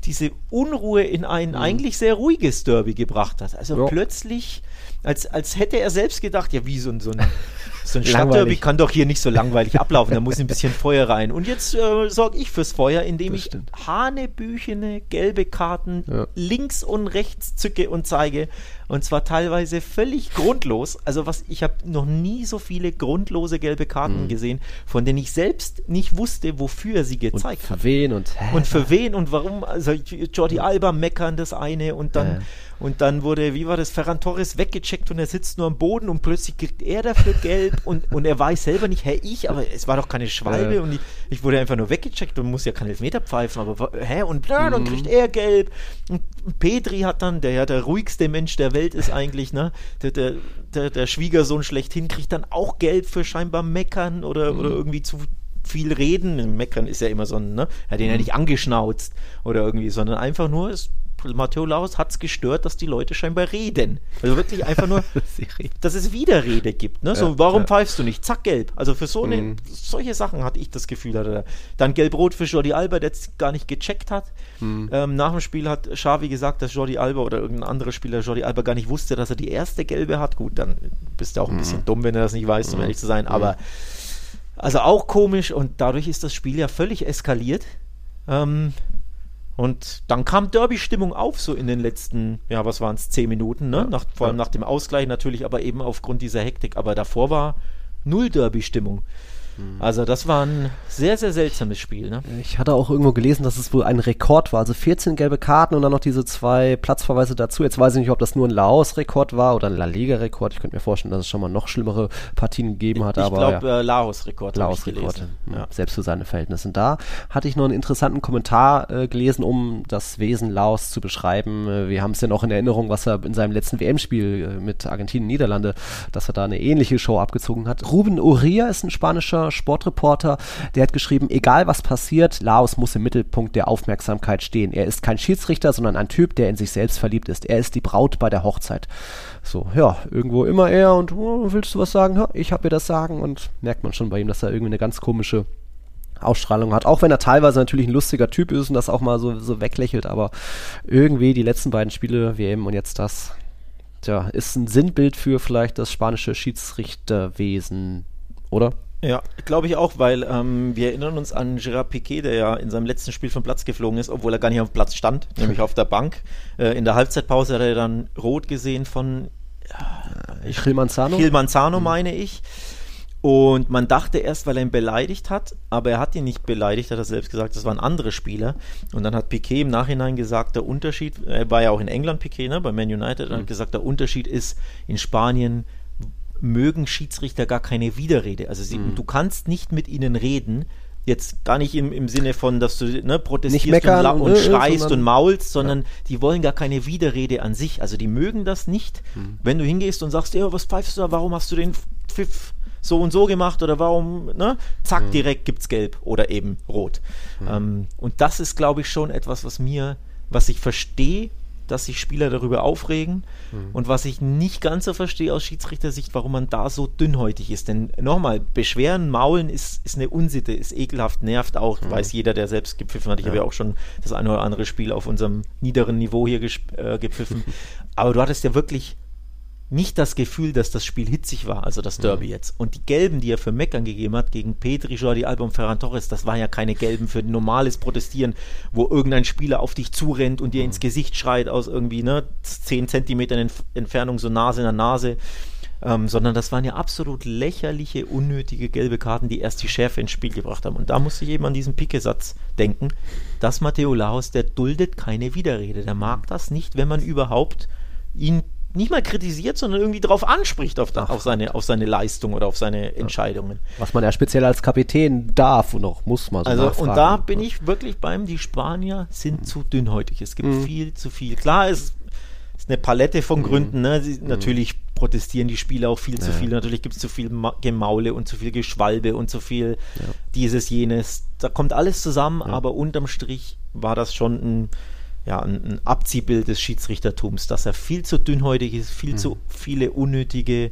diese Unruhe in ein mhm. eigentlich sehr ruhiges Derby gebracht hat. Also ja. plötzlich, als, als hätte er selbst gedacht, ja, wie so ein, so ein so ein Stadtderby kann doch hier nicht so langweilig ablaufen, da muss ein bisschen Feuer rein. Und jetzt äh, sorge ich fürs Feuer, indem das ich stimmt. hanebüchene gelbe Karten ja. links und rechts zücke und zeige. Und zwar teilweise völlig grundlos. Also was, ich habe noch nie so viele grundlose gelbe Karten mhm. gesehen, von denen ich selbst nicht wusste, wofür sie gezeigt und für hat. wen und hä? Und für wen und warum. Also Jordi Alba meckern das eine und dann, äh. und dann wurde, wie war das, Ferran Torres weggecheckt und er sitzt nur am Boden und plötzlich kriegt er dafür gelb und, und er weiß selber nicht, hä, ich, aber es war doch keine Schwalbe äh. und ich, ich, wurde einfach nur weggecheckt und muss ja keinen Elfmeter pfeifen, aber hä, und dann, mhm. kriegt er gelb. Und Petri hat dann, der ja der ruhigste Mensch der Welt ist eigentlich, ne? Der, der, der, der Schwiegersohn schlechthin kriegt dann auch Gelb für scheinbar Meckern oder, mhm. oder irgendwie zu viel reden. Meckern ist ja immer so ein, ne? Er hat ihn ja mhm. nicht angeschnauzt oder irgendwie, sondern einfach nur, es Matteo Laus hat es gestört, dass die Leute scheinbar reden. Also wirklich einfach nur, dass es Widerrede gibt. Ne? So, ja, warum ja. pfeifst du nicht? Zack, gelb. Also für so eine, mhm. solche Sachen hatte ich das Gefühl. Hatte Dann gelb-rot für Jordi Alba, der es gar nicht gecheckt hat. Mhm. Ähm, nach dem Spiel hat Xavi gesagt, dass Jordi Alba oder irgendein anderer Spieler Jordi Alba gar nicht wusste, dass er die erste gelbe hat. Gut, dann bist du auch ein mhm. bisschen dumm, wenn er das nicht weiß, um mhm. ehrlich zu sein. Aber mhm. also auch komisch und dadurch ist das Spiel ja völlig eskaliert. Ähm, und dann kam Derby-Stimmung auf, so in den letzten, ja, was waren es, zehn Minuten, ne? Nach, vor allem nach dem Ausgleich natürlich, aber eben aufgrund dieser Hektik. Aber davor war null Derby-Stimmung. Also das war ein sehr, sehr seltsames Spiel. Ne? Ich hatte auch irgendwo gelesen, dass es wohl ein Rekord war. Also 14 gelbe Karten und dann noch diese zwei Platzverweise dazu. Jetzt weiß ich nicht, ob das nur ein Laos-Rekord war oder ein La Liga-Rekord. Ich könnte mir vorstellen, dass es schon mal noch schlimmere Partien gegeben hat. Ich glaube, ja. äh, Laos-Rekord. Laos-Rekord, ja. selbst für seine Verhältnisse. Und da hatte ich noch einen interessanten Kommentar äh, gelesen, um das Wesen Laos zu beschreiben. Äh, wir haben es ja noch in Erinnerung, was er in seinem letzten WM-Spiel äh, mit Argentinien, Niederlande, dass er da eine ähnliche Show abgezogen hat. Ruben Uria ist ein spanischer Sportreporter, der hat geschrieben, egal was passiert, Laos muss im Mittelpunkt der Aufmerksamkeit stehen. Er ist kein Schiedsrichter, sondern ein Typ, der in sich selbst verliebt ist. Er ist die Braut bei der Hochzeit. So, ja, irgendwo immer er und oh, willst du was sagen? Ja, ich habe mir das sagen und merkt man schon bei ihm, dass er irgendwie eine ganz komische Ausstrahlung hat, auch wenn er teilweise natürlich ein lustiger Typ ist und das auch mal so, so weglächelt, aber irgendwie die letzten beiden Spiele, WM und jetzt das, tja, ist ein Sinnbild für vielleicht das spanische Schiedsrichterwesen, oder? Ja, glaube ich auch, weil ähm, wir erinnern uns an Gerard Piquet, der ja in seinem letzten Spiel vom Platz geflogen ist, obwohl er gar nicht auf dem Platz stand, nämlich auf der Bank. Äh, in der Halbzeitpause hat er dann rot gesehen von äh, Gil Manzano, Gil Manzano mhm. meine ich. Und man dachte erst, weil er ihn beleidigt hat, aber er hat ihn nicht beleidigt, hat er selbst gesagt, das waren andere Spieler. Und dann hat Piquet im Nachhinein gesagt, der Unterschied, er war ja auch in England Piquet, ne, bei Man United, mhm. hat gesagt, der Unterschied ist, in Spanien mögen Schiedsrichter gar keine Widerrede. Also sie, mhm. du kannst nicht mit ihnen reden, jetzt gar nicht im, im Sinne von, dass du ne, protestierst und, und, und, äh, schreist und maulst, sondern ja. die wollen gar keine Widerrede an sich. Also die mögen das nicht, mhm. wenn du hingehst und sagst, ja, was pfeifst du da, warum hast du den Pfiff so und so gemacht oder warum, ne? Zack, mhm. direkt gibt's gelb oder eben rot. Mhm. Ähm, und das ist, glaube ich, schon etwas, was mir, was ich verstehe, dass sich Spieler darüber aufregen mhm. und was ich nicht ganz so verstehe aus Schiedsrichtersicht, warum man da so dünnhäutig ist. Denn nochmal, Beschweren, Maulen ist, ist eine Unsitte, ist ekelhaft, nervt auch, mhm. weiß jeder, der selbst gepfiffen hat. Ich ja. habe ja auch schon das eine oder andere Spiel auf unserem niederen Niveau hier äh, gepfiffen. Aber du hattest ja wirklich nicht das Gefühl, dass das Spiel hitzig war, also das Derby mhm. jetzt. Und die Gelben, die er für Meckern gegeben hat gegen Petri, Jordi Alba und Ferran Torres, das war ja keine Gelben für normales Protestieren, wo irgendein Spieler auf dich zurennt und dir mhm. ins Gesicht schreit aus irgendwie ne, 10 Zentimetern Entfernung, so Nase in der Nase. Ähm, sondern das waren ja absolut lächerliche, unnötige gelbe Karten, die erst die Schärfe ins Spiel gebracht haben. Und da musste ich eben an diesen Picke-Satz denken, dass Matteo Laos, der duldet keine Widerrede. Der mag das nicht, wenn man überhaupt ihn nicht mal kritisiert, sondern irgendwie darauf anspricht, auf, Ach, auf, seine, auf seine Leistung oder auf seine Entscheidungen. Was man ja speziell als Kapitän darf und auch muss man so Also nachfragen. und da bin ich wirklich beim, die Spanier sind mhm. zu dünnhäutig. Es gibt mhm. viel zu viel. Klar, es ist eine Palette von mhm. Gründen. Ne? Sie, mhm. Natürlich protestieren die Spieler auch viel ja. zu viel. Natürlich gibt es zu viel Gemaule und zu viel Geschwalbe und zu viel ja. dieses, jenes. Da kommt alles zusammen, aber unterm Strich war das schon ein ja, ein, ein Abziehbild des Schiedsrichtertums, dass er viel zu dünnhäutig ist, viel mhm. zu viele unnötige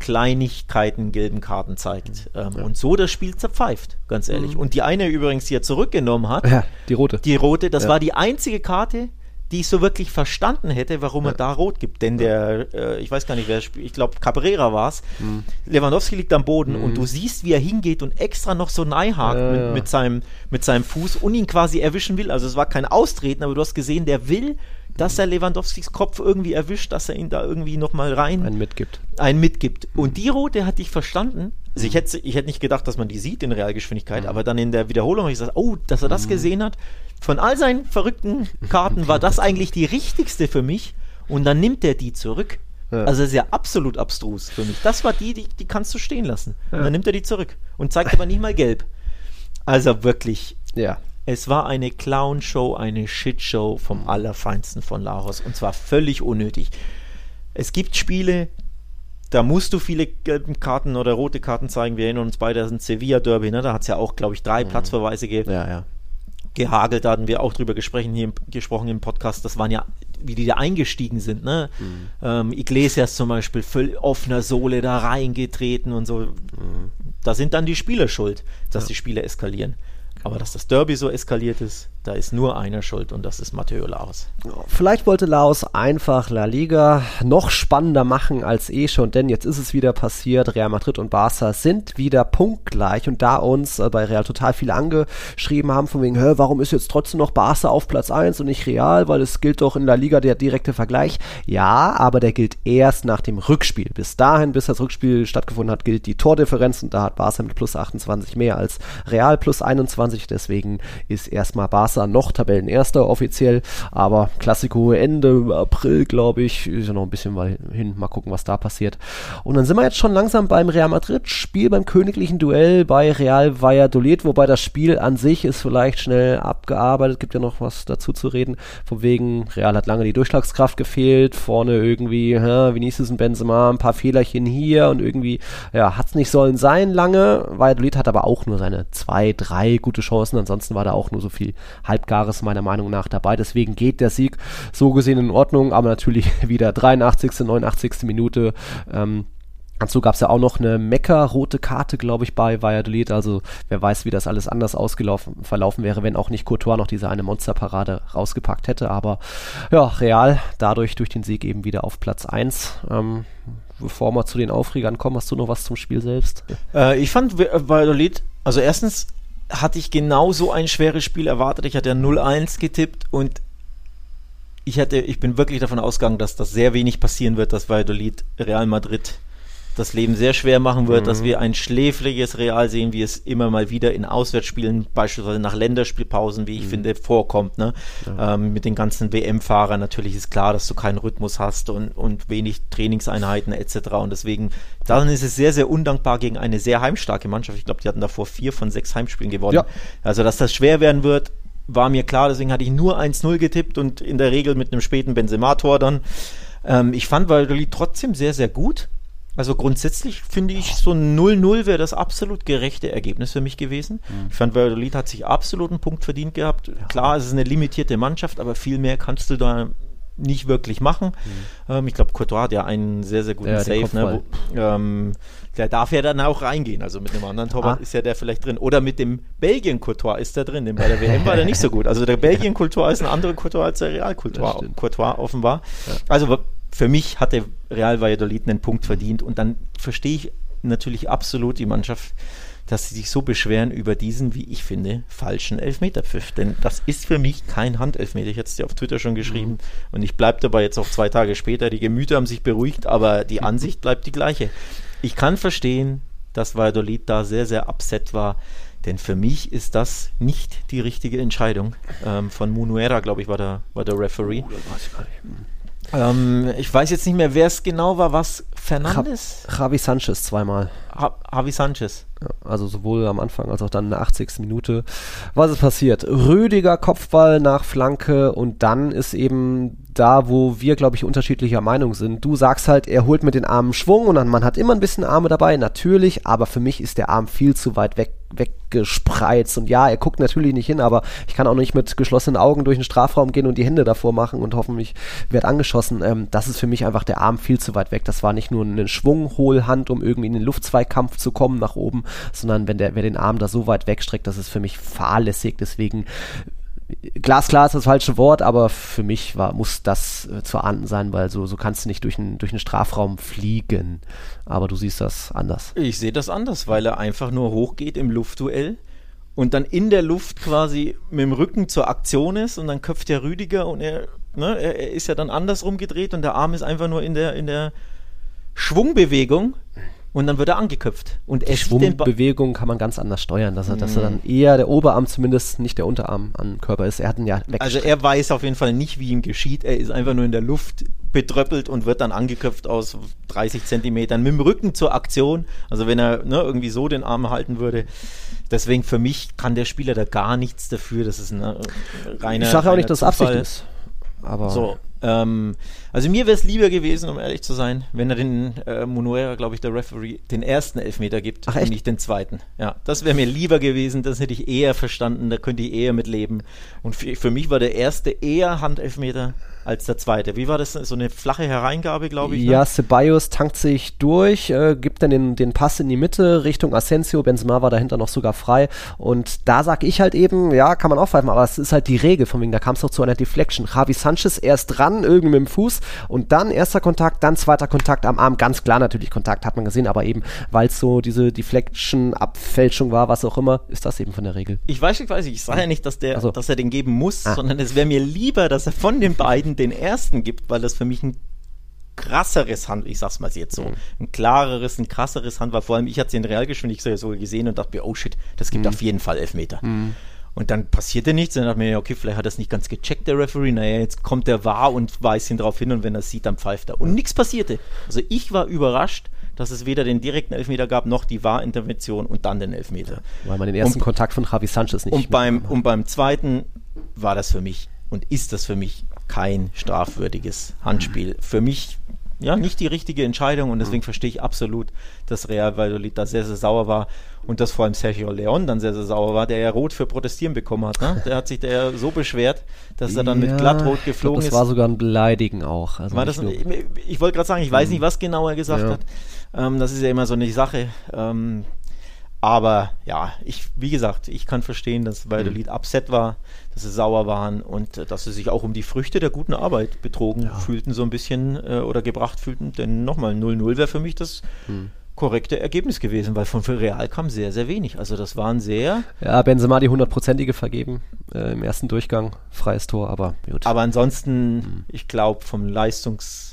Kleinigkeiten, gelben Karten zeigt. Mhm. Ähm, ja. Und so das Spiel zerpfeift, ganz ehrlich. Mhm. Und die eine übrigens, die er zurückgenommen hat, ja, die rote. Die rote, das ja. war die einzige Karte, die ich so wirklich verstanden hätte, warum er da rot gibt. Denn der, äh, ich weiß gar nicht, wer spielt, ich glaube Cabrera war es. Mhm. Lewandowski liegt am Boden mhm. und du siehst, wie er hingeht und extra noch so neihakt ja, mit, ja. mit, seinem, mit seinem Fuß und ihn quasi erwischen will. Also es war kein Austreten, aber du hast gesehen, der will, dass er Lewandowskis Kopf irgendwie erwischt, dass er ihn da irgendwie nochmal rein. Einen mitgibt. Einen mitgibt. Und die rote hatte ich verstanden. Also ich hätte, ich hätte nicht gedacht, dass man die sieht in Realgeschwindigkeit, mhm. aber dann in der Wiederholung habe ich gesagt, oh, dass er das mhm. gesehen hat von all seinen verrückten Karten war das eigentlich die richtigste für mich und dann nimmt er die zurück. Ja. Also das ist ja absolut abstrus für mich. Das war die, die, die kannst du stehen lassen. Ja. Und dann nimmt er die zurück und zeigt aber nicht mal gelb. Also wirklich. Ja. Es war eine Clown-Show, eine Shit-Show vom Allerfeinsten von Laros und zwar völlig unnötig. Es gibt Spiele, da musst du viele gelbe Karten oder rote Karten zeigen. Wir erinnern uns beide, das ist ein Sevilla-Derby, ne? da hat es ja auch, glaube ich, drei mhm. Platzverweise gegeben. Ja, ja gehagelt, da hatten wir auch drüber gesprochen hier, gesprochen im Podcast, das waren ja, wie die da eingestiegen sind, ne? Mhm. Ähm, Iglesias zum Beispiel, voll offener Sohle da reingetreten und so. Mhm. Da sind dann die Spieler schuld, dass ja. die Spieler eskalieren. Aber dass das Derby so eskaliert ist, da ist nur einer schuld und das ist Matteo Laos. Vielleicht wollte Laos einfach La Liga noch spannender machen als eh schon, denn jetzt ist es wieder passiert. Real Madrid und Barca sind wieder punktgleich und da uns äh, bei Real total viele angeschrieben haben, von wegen, hä, warum ist jetzt trotzdem noch Barca auf Platz 1 und nicht Real, weil es gilt doch in La Liga der direkte Vergleich. Ja, aber der gilt erst nach dem Rückspiel. Bis dahin, bis das Rückspiel stattgefunden hat, gilt die Tordifferenz und da hat Barca mit plus 28 mehr als Real plus 21. Deswegen ist erstmal Barca noch Tabellenerster offiziell, aber Klassiko Ende April, glaube ich, ist ja noch ein bisschen mal hin, mal gucken, was da passiert. Und dann sind wir jetzt schon langsam beim Real Madrid. Spiel beim königlichen Duell bei Real Valladolid, wobei das Spiel an sich ist vielleicht schnell abgearbeitet, gibt ja noch was dazu zu reden, von wegen Real hat lange die Durchschlagskraft gefehlt, vorne irgendwie, hä, Vinicius und Benzema, ein paar Fehlerchen hier und irgendwie, ja, hat's nicht sollen sein lange. Valladolid hat aber auch nur seine zwei, drei gute Chancen, ansonsten war da auch nur so viel Halbgares meiner Meinung nach dabei. Deswegen geht der Sieg so gesehen in Ordnung, aber natürlich wieder 83., 89. Minute. Ähm, Dazu gab es ja auch noch eine Mecker-rote Karte, glaube ich, bei Valladolid. Also wer weiß, wie das alles anders ausgelaufen verlaufen wäre, wenn auch nicht Courtois noch diese eine Monsterparade rausgepackt hätte. Aber ja, Real dadurch durch den Sieg eben wieder auf Platz 1. Ähm, bevor wir zu den Aufregern kommen, hast du noch was zum Spiel selbst? Äh, ich fand Valladolid, also erstens hatte ich genau so ein schweres Spiel erwartet. Ich hatte ja 0-1 getippt und ich hatte, ich bin wirklich davon ausgegangen, dass das sehr wenig passieren wird, dass Valladolid Real Madrid das Leben sehr schwer machen wird, mhm. dass wir ein schläfriges Real sehen, wie es immer mal wieder in Auswärtsspielen, beispielsweise nach Länderspielpausen, wie ich mhm. finde, vorkommt. Ne? Ja. Ähm, mit den ganzen WM-Fahrern natürlich ist klar, dass du keinen Rhythmus hast und, und wenig Trainingseinheiten etc. Und deswegen, dann ist es sehr, sehr undankbar gegen eine sehr heimstarke Mannschaft. Ich glaube, die hatten davor vier von sechs Heimspielen gewonnen. Ja. Also, dass das schwer werden wird, war mir klar. Deswegen hatte ich nur 1-0 getippt und in der Regel mit einem späten Benzema-Tor dann. Ähm, ich fand Valladolid trotzdem sehr, sehr gut. Also grundsätzlich finde ich, so ein 0-0 wäre das absolut gerechte Ergebnis für mich gewesen. Mhm. Ich fand, Valladolid hat sich absolut einen Punkt verdient gehabt. Ja. Klar, es ist eine limitierte Mannschaft, aber viel mehr kannst du da nicht wirklich machen. Mhm. Ähm, ich glaube, Courtois hat ja einen sehr, sehr guten ja, Save. Ne, wo, ähm, der darf ja dann auch reingehen. Also mit einem anderen Torwart ah. ist ja der vielleicht drin. Oder mit dem Belgien-Courtois ist der drin. Denn bei der WM war der nicht so gut. Also der Belgien-Courtois ist ein anderer Courtois als der Real-Courtois offenbar. Ja. Also für mich hatte Real Valladolid einen Punkt verdient und dann verstehe ich natürlich absolut die Mannschaft, dass sie sich so beschweren über diesen, wie ich finde, falschen Elfmeterpfiff. Denn das ist für mich kein Handelfmeter. Ich hatte es dir auf Twitter schon geschrieben mhm. und ich bleibe dabei jetzt auch zwei Tage später. Die Gemüter haben sich beruhigt, aber die Ansicht bleibt die gleiche. Ich kann verstehen, dass Valladolid da sehr, sehr upset war. Denn für mich ist das nicht die richtige Entscheidung. Ähm, von Munuera, glaube ich, war der, war der Referee. Oh, Ähm, ich weiß jetzt nicht mehr, wer es genau war. Was? Fernandes? Javi Sanchez zweimal. Javi Sanchez. Ja, also sowohl am Anfang als auch dann in der 80. Minute. Was ist passiert? Rüdiger Kopfball nach Flanke und dann ist eben da, wo wir, glaube ich, unterschiedlicher Meinung sind. Du sagst halt, er holt mit den Armen Schwung und dann, man hat immer ein bisschen Arme dabei, natürlich, aber für mich ist der Arm viel zu weit weg, weggespreizt. Und ja, er guckt natürlich nicht hin, aber ich kann auch nicht mit geschlossenen Augen durch den Strafraum gehen und die Hände davor machen und hoffen, ich werde angeschossen. Ähm, das ist für mich einfach der Arm viel zu weit weg. Das war nicht nur eine Schwunghohlhand, um irgendwie in den Luftzweikampf zu kommen nach oben, sondern wenn der, wer den Arm da so weit wegstreckt, das ist für mich fahrlässig. Deswegen glasklar ist das falsche Wort, aber für mich war, muss das äh, zu ahnden sein, weil so, so kannst du nicht durch einen, durch einen Strafraum fliegen. Aber du siehst das anders. Ich sehe das anders, weil er einfach nur hochgeht im Luftduell und dann in der Luft quasi mit dem Rücken zur Aktion ist und dann köpft der Rüdiger und er, ne, er ist ja dann andersrum gedreht und der Arm ist einfach nur in der, in der Schwungbewegung und dann wird er angeköpft. Und die Schwungbewegung kann man ganz anders steuern, dass er, dass er dann mhm. eher der Oberarm zumindest nicht der Unterarm am Körper ist. Er hat ihn ja Also er weiß auf jeden Fall nicht, wie ihm geschieht. Er ist einfach nur in der Luft betröppelt und wird dann angeköpft aus 30 Zentimetern mit dem Rücken zur Aktion. Also wenn er ne, irgendwie so den Arm halten würde. Deswegen für mich kann der Spieler da gar nichts dafür. Das ist ein äh, reiner. Ich sage auch nicht, dass Absicht ist. Aber so, ähm, also mir wäre es lieber gewesen, um ehrlich zu sein, wenn er den äh, Monuera, glaube ich, der Referee, den ersten Elfmeter gibt Ach, und nicht den zweiten. Ja, das wäre mir lieber gewesen, das hätte ich eher verstanden, da könnte ich eher mitleben. Und für, für mich war der erste eher Handelfmeter als der zweite. Wie war das? So eine flache Hereingabe, glaube ich. Ne? Ja, Ceballos tankt sich durch, äh, gibt dann den, den Pass in die Mitte Richtung Asensio. Benzema war dahinter noch sogar frei. Und da sage ich halt eben, ja, kann man auch pfeifen, aber es ist halt die Regel, von wegen, da kam es noch zu einer Deflection. Javi Sanchez erst dran, irgendwie mit dem Fuß und dann erster Kontakt, dann zweiter Kontakt am Arm. Ganz klar natürlich Kontakt, hat man gesehen, aber eben, weil es so diese Deflection, Abfälschung war, was auch immer, ist das eben von der Regel. Ich weiß, ich weiß, ich sage ja nicht, dass, der, also. dass er den geben muss, ah. sondern es wäre mir lieber, dass er von den beiden den ersten gibt, weil das für mich ein krasseres Hand, ich sag's mal jetzt so, mhm. ein klareres, ein krasseres Hand war. Vor allem, ich hatte in Realgeschwindigkeit so gesehen und dachte mir, oh shit, das gibt mhm. auf jeden Fall Elfmeter. Mhm. Und dann passierte nichts. Dann dachte ich mir, okay, vielleicht hat es nicht ganz gecheckt, der Referee. Naja, jetzt kommt der wahr und weist ihn darauf hin und wenn er es sieht, dann pfeift er. Und nichts passierte. Also ich war überrascht, dass es weder den direkten Elfmeter gab, noch die Wahrintervention und dann den Elfmeter. Weil man den ersten und, Kontakt von Javi Sanchez nicht und beim Und beim zweiten war das für mich und ist das für mich kein strafwürdiges Handspiel. Für mich ja nicht die richtige Entscheidung und deswegen verstehe ich absolut, dass Real Valladolid da sehr, sehr sauer war und dass vor allem Sergio Leon dann sehr, sehr sauer war, der ja rot für Protestieren bekommen hat. Ne? Der hat sich der so beschwert, dass er dann ja, mit glattrot geflogen glaub, das ist. Das war sogar ein Beleidigen auch. Also das ein, ich wollte gerade sagen, ich weiß mhm. nicht, was genau er gesagt ja. hat. Ähm, das ist ja immer so eine Sache. Ähm, aber ja, ich, wie gesagt, ich kann verstehen, dass Valladolid mhm. upset war, dass sie sauer waren und äh, dass sie sich auch um die Früchte der guten Arbeit betrogen ja. fühlten, so ein bisschen äh, oder gebracht fühlten. Denn nochmal, 0-0 wäre für mich das mhm. korrekte Ergebnis gewesen, weil von Real kam sehr, sehr wenig. Also das waren sehr. Ja, Benzema die hundertprozentige vergeben äh, im ersten Durchgang, freies Tor, aber gut. Aber ansonsten, mhm. ich glaube, vom Leistungs-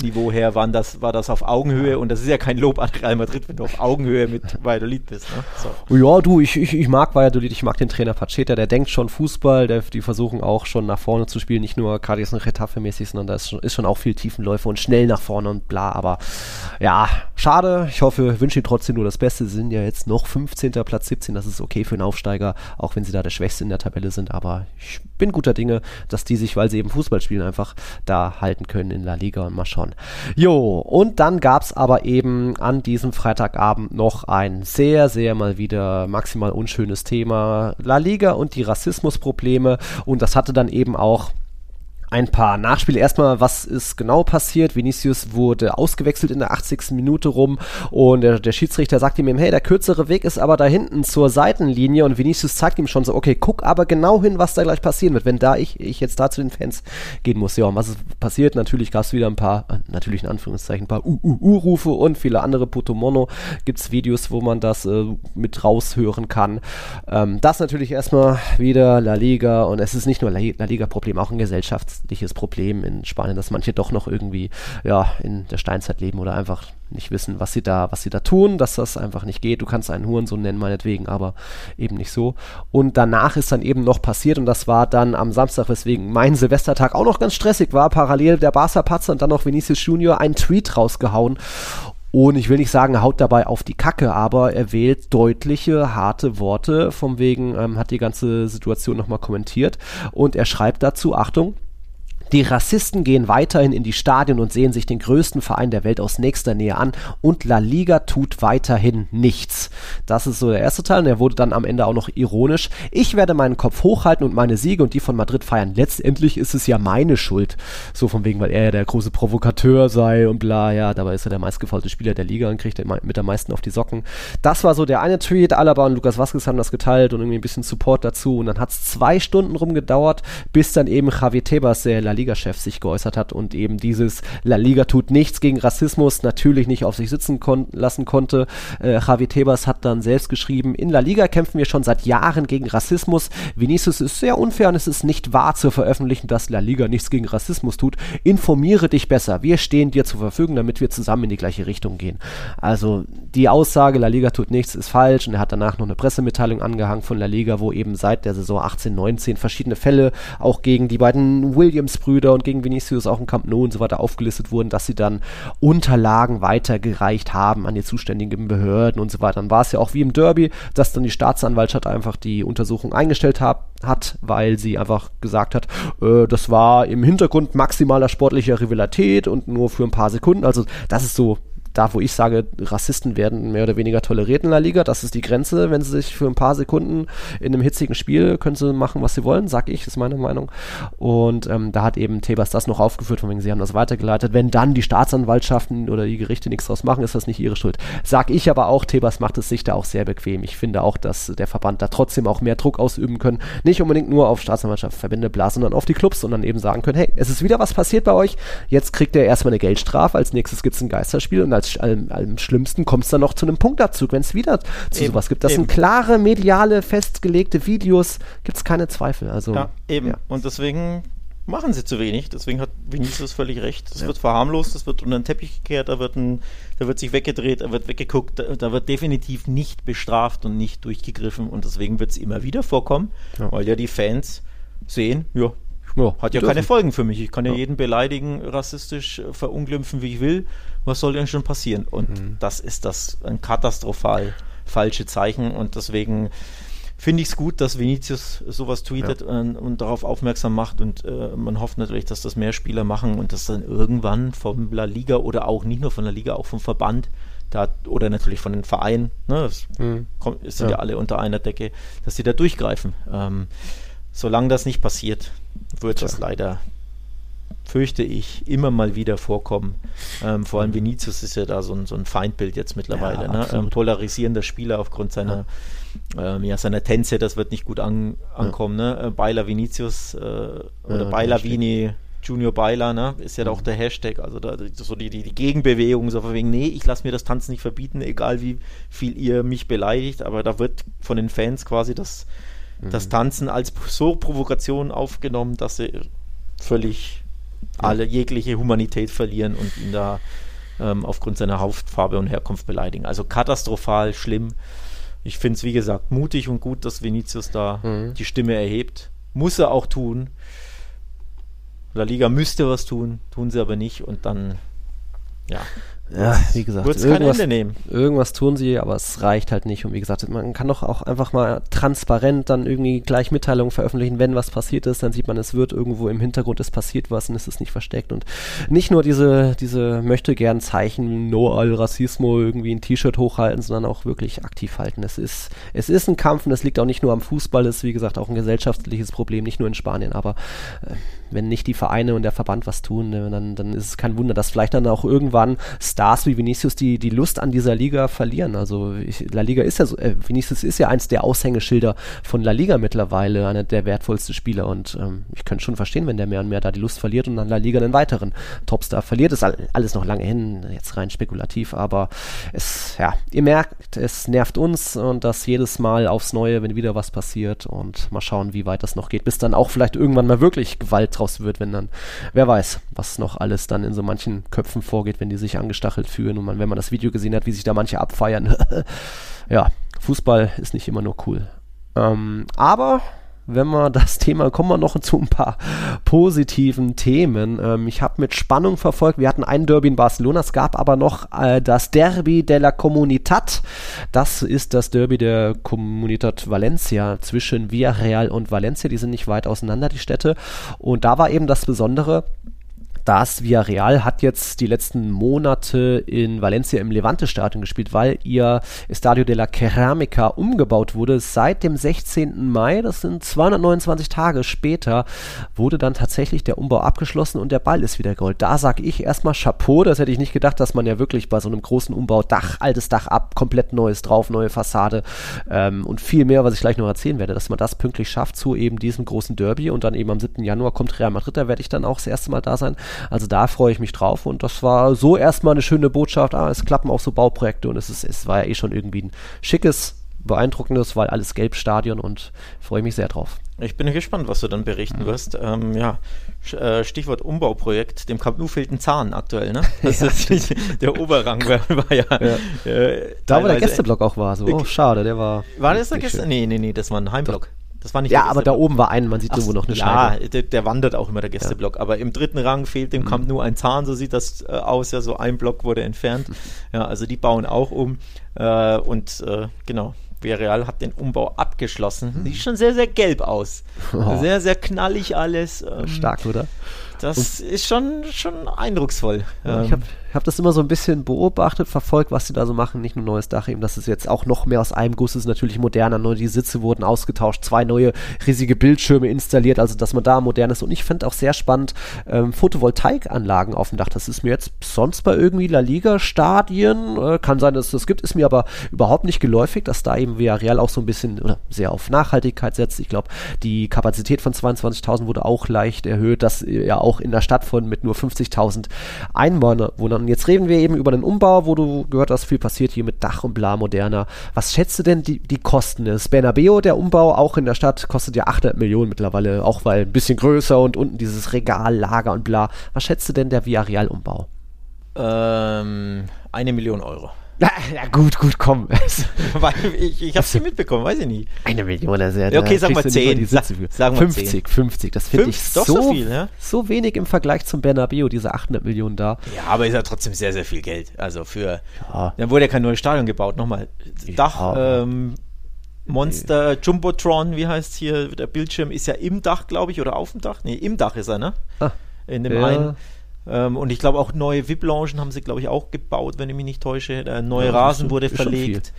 Niveau her waren das, war das auf Augenhöhe und das ist ja kein Lob an Real Madrid, wenn du auf Augenhöhe mit Valladolid bist. Ne? So. Ja, du, ich, ich, ich mag Valladolid, ich mag den Trainer Pacheta, der denkt schon Fußball, der, die versuchen auch schon nach vorne zu spielen, nicht nur Cadiz und Retafe mäßig, sondern da ist schon, ist schon auch viel Tiefenläufe und schnell nach vorne und bla, aber ja, schade, ich hoffe, wünsche ihm trotzdem nur das Beste, sie sind ja jetzt noch 15. Platz 17, das ist okay für einen Aufsteiger, auch wenn sie da der Schwächste in der Tabelle sind, aber ich bin guter Dinge, dass die sich, weil sie eben Fußball spielen, einfach da halten können in La Liga und mal schauen. Jo, und dann gab es aber eben an diesem Freitagabend noch ein sehr, sehr mal wieder maximal unschönes Thema. La Liga und die Rassismusprobleme und das hatte dann eben auch ein paar Nachspiele. Erstmal, was ist genau passiert? Vinicius wurde ausgewechselt in der 80. Minute rum und der, der Schiedsrichter sagte ihm, hey, der kürzere Weg ist aber da hinten zur Seitenlinie und Vinicius zeigt ihm schon so, okay, guck aber genau hin, was da gleich passieren wird, wenn da ich, ich jetzt da zu den Fans gehen muss. Ja, und was ist passiert? Natürlich gab es wieder ein paar, äh, natürlich in Anführungszeichen, ein paar U-U-U-Rufe und viele andere Putomono. Gibt es Videos, wo man das äh, mit raushören kann. Ähm, das natürlich erstmal wieder La Liga und es ist nicht nur La Liga-Problem, auch ein Gesellschafts gesellschaftliches Problem in Spanien, dass manche doch noch irgendwie ja in der Steinzeit leben oder einfach nicht wissen, was sie da, was sie da tun, dass das einfach nicht geht. Du kannst einen Hurensohn nennen, meinetwegen, aber eben nicht so. Und danach ist dann eben noch passiert und das war dann am Samstag, weswegen mein Silvestertag auch noch ganz stressig war. Parallel der Barca-Patzer und dann noch Vinicius Junior einen Tweet rausgehauen und ich will nicht sagen, haut dabei auf die Kacke, aber er wählt deutliche, harte Worte, vom wegen, ähm, hat die ganze Situation nochmal kommentiert. Und er schreibt dazu, Achtung, die Rassisten gehen weiterhin in die Stadien und sehen sich den größten Verein der Welt aus nächster Nähe an und La Liga tut weiterhin nichts. Das ist so der erste Teil und er wurde dann am Ende auch noch ironisch. Ich werde meinen Kopf hochhalten und meine Siege und die von Madrid feiern. Letztendlich ist es ja meine Schuld. So von wegen, weil er ja der große Provokateur sei und bla, ja, dabei ist er der meistgefaulte Spieler der Liga und kriegt mit am meisten auf die Socken. Das war so der eine Tweet. Alaba und Lukas Vazquez haben das geteilt und irgendwie ein bisschen Support dazu und dann hat es zwei Stunden rumgedauert, bis dann eben Javier Tebas, der La Liga Liga-Chef sich geäußert hat und eben dieses La Liga tut nichts gegen Rassismus natürlich nicht auf sich sitzen kon lassen konnte. Äh, Javi Tebas hat dann selbst geschrieben, in La Liga kämpfen wir schon seit Jahren gegen Rassismus. Vinicius ist sehr unfair und es ist nicht wahr zu veröffentlichen, dass La Liga nichts gegen Rassismus tut. Informiere dich besser. Wir stehen dir zur Verfügung, damit wir zusammen in die gleiche Richtung gehen. Also die Aussage, La Liga tut nichts, ist falsch und er hat danach noch eine Pressemitteilung angehangen von La Liga, wo eben seit der Saison 18, 19 verschiedene Fälle auch gegen die beiden Williams-Brüder Brüder und gegen Vinicius auch im Camp Nou und so weiter aufgelistet wurden, dass sie dann Unterlagen weitergereicht haben an die zuständigen Behörden und so weiter. Dann war es ja auch wie im Derby, dass dann die Staatsanwaltschaft einfach die Untersuchung eingestellt hat, hat weil sie einfach gesagt hat, äh, das war im Hintergrund maximaler sportlicher Rivalität und nur für ein paar Sekunden. Also das ist so da, wo ich sage, Rassisten werden mehr oder weniger toleriert in der Liga, das ist die Grenze. Wenn sie sich für ein paar Sekunden in einem hitzigen Spiel können sie machen, was sie wollen, sag ich, ist meine Meinung. Und ähm, da hat eben Tebas das noch aufgeführt, von wegen sie haben das weitergeleitet. Wenn dann die Staatsanwaltschaften oder die Gerichte nichts draus machen, ist das nicht ihre Schuld. Sag ich aber auch, Tebas macht es sich da auch sehr bequem. Ich finde auch, dass der Verband da trotzdem auch mehr Druck ausüben können. Nicht unbedingt nur auf Staatsanwaltschaft, Verbände, bla, sondern auf die Clubs und dann eben sagen können, hey, es ist wieder was passiert bei euch, jetzt kriegt ihr erstmal eine Geldstrafe, als nächstes gibt es ein Geisterspiel und als als allem, allem schlimmsten kommt es dann noch zu einem Punktabzug, wenn es wieder zu eben, sowas gibt. Das eben. sind klare, mediale, festgelegte Videos, gibt es keine Zweifel. Also, ja, eben. Ja. Und deswegen machen sie zu wenig. Deswegen hat Vinicius völlig recht. Es ja. wird verharmlost, es wird unter den Teppich gekehrt, da wird, ein, da wird sich weggedreht, da wird weggeguckt, da, da, wird definitiv nicht bestraft und nicht durchgegriffen. Und deswegen wird es immer wieder vorkommen, ja. weil ja die Fans sehen, ja, ja, hat ja dürfen. keine Folgen für mich. Ich kann ja, jeden beleidigen, rassistisch äh, verunglimpfen, wie ich will. Was soll denn schon passieren? Und mhm. das ist das ein katastrophal falsche Zeichen. Und deswegen finde ich es gut, dass Vinicius sowas tweetet ja. und, und, darauf aufmerksam macht. Und äh, man hofft natürlich, dass das mehr Spieler machen und dass dann irgendwann vom La Liga oder auch nicht nur von der Liga, auch vom Verband da, oder natürlich von den Vereinen, ne, das mhm. kommt, sind ja. ja. alle unter einer Decke, dass sie da durchgreifen. Ähm, solange das nicht passiert, wird Tja. das leider, fürchte ich, immer mal wieder vorkommen. Ähm, vor allem mhm. Vinicius ist ja da so ein, so ein Feindbild jetzt mittlerweile. Ja, ne? ähm, polarisierender Spieler aufgrund seiner, ja. Ähm, ja seiner Tänze, das wird nicht gut an, ankommen. Ja. Ne? Äh, Beiler Vinicius äh, oder Beiler Vini. Junior Beiler, ne, ist ja mhm. auch der Hashtag, also da, so die, die, die Gegenbewegung, so von wegen, nee, ich lasse mir das Tanzen nicht verbieten, egal wie viel ihr mich beleidigt, aber da wird von den Fans quasi das, das mhm. Tanzen als so Provokation aufgenommen, dass sie völlig. Alle jegliche Humanität verlieren und ihn da ähm, aufgrund seiner Hautfarbe und Herkunft beleidigen. Also katastrophal schlimm. Ich finde es, wie gesagt, mutig und gut, dass Vinicius da mhm. die Stimme erhebt. Muss er auch tun. La Liga müsste was tun, tun sie aber nicht und dann, ja, ja, wie gesagt, irgendwas, irgendwas tun sie, aber es reicht halt nicht. Und wie gesagt, man kann doch auch einfach mal transparent dann irgendwie gleich Mitteilungen veröffentlichen, wenn was passiert ist, dann sieht man, es wird irgendwo im Hintergrund ist passiert was und es ist nicht versteckt. Und nicht nur diese, diese möchte gern Zeichen, No al Rassismo, irgendwie ein T-Shirt hochhalten, sondern auch wirklich aktiv halten. Es ist, es ist ein Kampf und es liegt auch nicht nur am Fußball, es ist wie gesagt auch ein gesellschaftliches Problem, nicht nur in Spanien, aber äh, wenn nicht die Vereine und der Verband was tun, ne, dann, dann ist es kein Wunder, dass vielleicht dann auch irgendwann Stars wie Vinicius die, die Lust an dieser Liga verlieren. Also ich, La Liga ist ja so, äh, Vinicius ist ja eins der Aushängeschilder von La Liga mittlerweile, einer der wertvollsten Spieler und ähm, ich könnte schon verstehen, wenn der mehr und mehr da die Lust verliert und an La Liga einen weiteren Topstar verliert. Ist alles noch lange hin, jetzt rein spekulativ, aber es, ja, ihr merkt, es nervt uns und das jedes Mal aufs Neue, wenn wieder was passiert und mal schauen, wie weit das noch geht, bis dann auch vielleicht irgendwann mal wirklich Gewalt draus wird, wenn dann, wer weiß, was noch alles dann in so manchen Köpfen vorgeht, wenn die sich angestachelt fühlen und man, wenn man das Video gesehen hat, wie sich da manche abfeiern. ja, Fußball ist nicht immer nur cool. Ähm, aber wenn wir das Thema, kommen wir noch zu ein paar positiven Themen. Ähm, ich habe mit Spannung verfolgt, wir hatten ein Derby in Barcelona, es gab aber noch äh, das Derby de la Comunitat. Das ist das Derby der Comunitat Valencia zwischen Villarreal und Valencia. Die sind nicht weit auseinander, die Städte. Und da war eben das Besondere, das Villarreal hat jetzt die letzten Monate in Valencia im Levante-Stadion gespielt, weil ihr Estadio de la Ceramica umgebaut wurde. Seit dem 16. Mai, das sind 229 Tage später, wurde dann tatsächlich der Umbau abgeschlossen und der Ball ist wieder gerollt. Da sage ich erstmal Chapeau, das hätte ich nicht gedacht, dass man ja wirklich bei so einem großen Umbau Dach, altes Dach ab, komplett neues drauf, neue Fassade ähm, und viel mehr, was ich gleich noch erzählen werde, dass man das pünktlich schafft zu eben diesem großen Derby und dann eben am 7. Januar kommt Real Madrid, da werde ich dann auch das erste Mal da sein. Also da freue ich mich drauf und das war so erstmal eine schöne Botschaft. Ah, es klappen auch so Bauprojekte und es, ist, es war ja eh schon irgendwie ein schickes, beeindruckendes, weil alles Gelbstadion und freue mich sehr drauf. Ich bin gespannt, was du dann berichten mhm. wirst. Ähm, ja, äh, Stichwort Umbauprojekt. Dem Camp Nou fehlt ein Zahn aktuell, ne? Das ja, ist der Oberrang war, war ja. ja. Äh, da, wo der Gästeblock auch war. So, oh, schade, der war. War das der Gäste? Nee, nee, nee, das war ein Heimblock. Das war nicht Ja, aber da oben war ein, man sieht Ach, irgendwo noch eine ja, Scheibe. Ja, der, der, wandert auch immer der Gästeblock. Ja. Aber im dritten Rang fehlt dem mhm. Camp nur ein Zahn, so sieht das äh, aus. Ja, so ein Block wurde entfernt. Ja, also die bauen auch um. Äh, und äh, genau, Villarreal hat den Umbau abgeschlossen. Mhm. Sieht schon sehr, sehr gelb aus. Oh. Sehr, sehr knallig alles. Ähm, Stark, oder? Das und ist schon, schon eindrucksvoll. Ja, ich habe hab das immer so ein bisschen beobachtet, verfolgt, was sie da so machen. Nicht nur neues Dach, eben, dass es jetzt auch noch mehr aus einem Guss ist, natürlich moderner. Nur die Sitze wurden ausgetauscht, zwei neue riesige Bildschirme installiert, also dass man da modern ist. Und ich finde auch sehr spannend ähm, Photovoltaikanlagen auf dem Dach. Das ist mir jetzt sonst bei irgendwie La Liga-Stadien, äh, kann sein, dass es das gibt, ist mir aber überhaupt nicht geläufig, dass da eben Villarreal auch so ein bisschen oder sehr auf Nachhaltigkeit setzt. Ich glaube, die Kapazität von 22.000 wurde auch leicht erhöht, dass ja auch in der Stadt von mit nur 50.000 Einwohnern. Jetzt reden wir eben über den Umbau, wo du gehört hast, viel passiert hier mit Dach und bla moderner. Was schätzt du denn die, die Kosten? Das Bernabeo, der Umbau, auch in der Stadt, kostet ja 800 Millionen mittlerweile, auch weil ein bisschen größer und unten dieses Regal, Lager und bla. Was schätzt du denn der Villarreal-Umbau? Ähm, eine Million Euro. Na, ja, gut, gut, komm. Ich, ich hab's nicht mitbekommen, weiß ich nicht. Eine Million, also ja, Okay, sag mal 10. Sag, sagen 50, 10. 50, das finde ich so, so, viel, ja? so wenig im Vergleich zum Bernabeu, diese 800 Millionen da. Ja, aber ist ja trotzdem sehr, sehr viel Geld. Also für, ja. dann wurde ja kein neues Stadion gebaut, nochmal. Dach, ja. ähm, Monster, Jumbotron, wie heißt hier, der Bildschirm ist ja im Dach, glaube ich, oder auf dem Dach? Nee, im Dach ist er, ne? Ah, In dem ja. einen. Ähm, und ich glaube auch neue VIP-Loungen haben sie, glaube ich, auch gebaut, wenn ich mich nicht täusche. Der neue ja, Rasen wurde verlegt.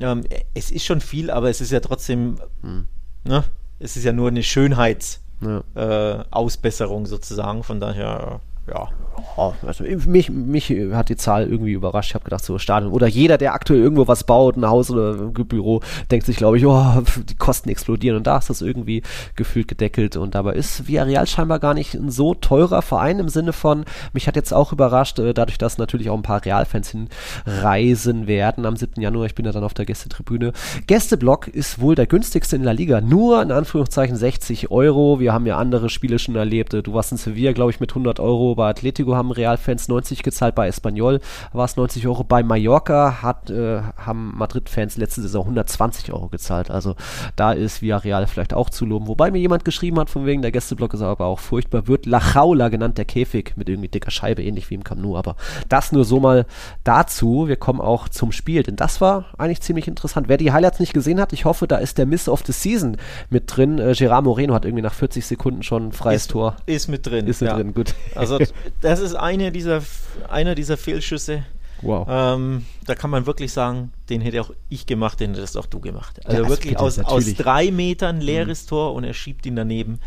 Ähm, es ist schon viel, aber es ist ja trotzdem, hm. ne? Es ist ja nur eine Schönheitsausbesserung ja. äh, sozusagen. Von daher, ja. Oh, also mich, mich hat die Zahl irgendwie überrascht. Ich habe gedacht, so Stadion. Oder jeder, der aktuell irgendwo was baut, ein Haus oder ein Büro, denkt sich, glaube ich, oh, die Kosten explodieren. Und da ist das irgendwie gefühlt gedeckelt. Und dabei ist Villarreal scheinbar gar nicht ein so teurer Verein im Sinne von, mich hat jetzt auch überrascht, äh, dadurch, dass natürlich auch ein paar Realfans hinreisen werden am 7. Januar. Ich bin ja dann auf der Gästetribüne. Gästeblock ist wohl der günstigste in La Liga. Nur in Anführungszeichen 60 Euro. Wir haben ja andere Spiele schon erlebt. Du warst in Sevilla, glaube ich, mit 100 Euro. Bei Atletico haben Real-Fans 90 gezahlt. Bei Espanyol war es 90 Euro. Bei Mallorca hat, äh, haben Madrid-Fans letzte Saison 120 Euro gezahlt. Also da ist Villarreal vielleicht auch zu loben. Wobei mir jemand geschrieben hat, von wegen der Gästeblock ist aber auch furchtbar. Wird La Jaula genannt, der Käfig mit irgendwie dicker Scheibe, ähnlich wie im Camp Nou. Aber das nur so mal dazu. Wir kommen auch zum Spiel, denn das war eigentlich ziemlich interessant. Wer die Highlights nicht gesehen hat, ich hoffe, da ist der Miss of the Season mit drin. Äh, Gerard Moreno hat irgendwie nach 40 Sekunden schon ein freies ist, Tor. Ist mit drin. Ist mit ja. drin, gut. Also das ist eine dieser, einer dieser Fehlschüsse. Wow. Ähm, da kann man wirklich sagen, den hätte auch ich gemacht, den hättest auch du gemacht. Also ja, wirklich aus, aus drei Metern leeres mhm. Tor und er schiebt ihn daneben.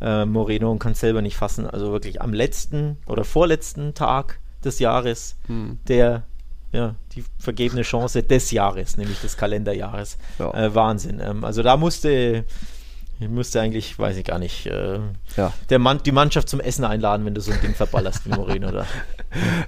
Äh, Moreno und kann es selber nicht fassen. Also wirklich am letzten oder vorletzten Tag des Jahres, hm. der ja, die vergebene Chance des Jahres, nämlich des Kalenderjahres. Ja. Äh, Wahnsinn. Ähm, also da musste ich müsste eigentlich, weiß ich gar nicht, äh, ja. der Mann, die Mannschaft zum Essen einladen, wenn du so ein Ding verballerst wie Moreno, oder?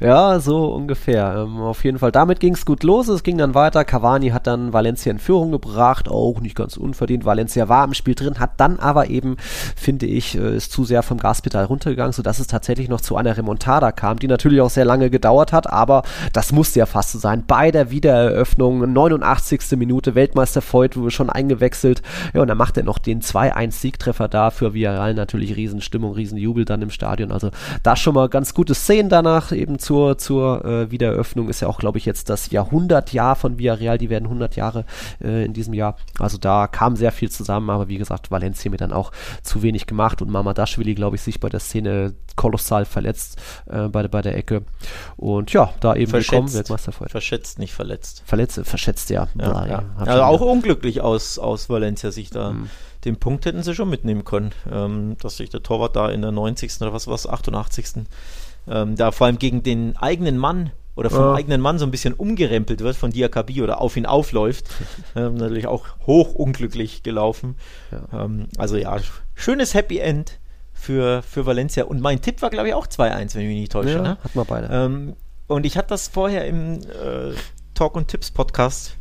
Ja, so ungefähr. Ähm, auf jeden Fall, damit ging es gut los. Es ging dann weiter. Cavani hat dann Valencia in Führung gebracht, auch nicht ganz unverdient. Valencia war im Spiel drin, hat dann aber eben, finde ich, äh, ist zu sehr vom Gaspedal runtergegangen, sodass es tatsächlich noch zu einer Remontada kam, die natürlich auch sehr lange gedauert hat, aber das musste ja fast so sein. Bei der Wiedereröffnung, 89. Minute, Weltmeister Voigt wurde schon eingewechselt. Ja, und dann macht er noch den 2-1-Siegtreffer da für Villarreal. Natürlich Riesenstimmung, Riesenjubel dann im Stadion. Also da schon mal ganz gute Szenen danach eben zur, zur äh, Wiedereröffnung. Ist ja auch, glaube ich, jetzt das Jahrhundertjahr von Villarreal. Die werden 100 Jahre äh, in diesem Jahr. Also da kam sehr viel zusammen, aber wie gesagt, Valencia mir dann auch zu wenig gemacht und Mama Daschwili, glaube ich, sich bei der Szene kolossal verletzt äh, bei, bei der Ecke. Und ja, da eben verschätzt, gekommen, Weltmeisterfreund. Verschätzt, nicht verletzt. Verletzt, verschätzt, ja. ja, ja. Also auch unglücklich aus, aus Valencia sich da. Mhm den Punkt hätten sie schon mitnehmen können, ähm, dass sich der Torwart da in der 90. oder was war es, 88. Ähm, da vor allem gegen den eigenen Mann oder vom ja. eigenen Mann so ein bisschen umgerempelt wird von Diakabi oder auf ihn aufläuft. ähm, natürlich auch hoch unglücklich gelaufen. Ja. Ähm, also ja, schönes Happy End für, für Valencia. Und mein Tipp war, glaube ich, auch 2-1, wenn ich mich nicht täusche. Ja, ne? hat man beide. Ähm, und ich hatte das vorher im äh, Talk und Tipps Podcast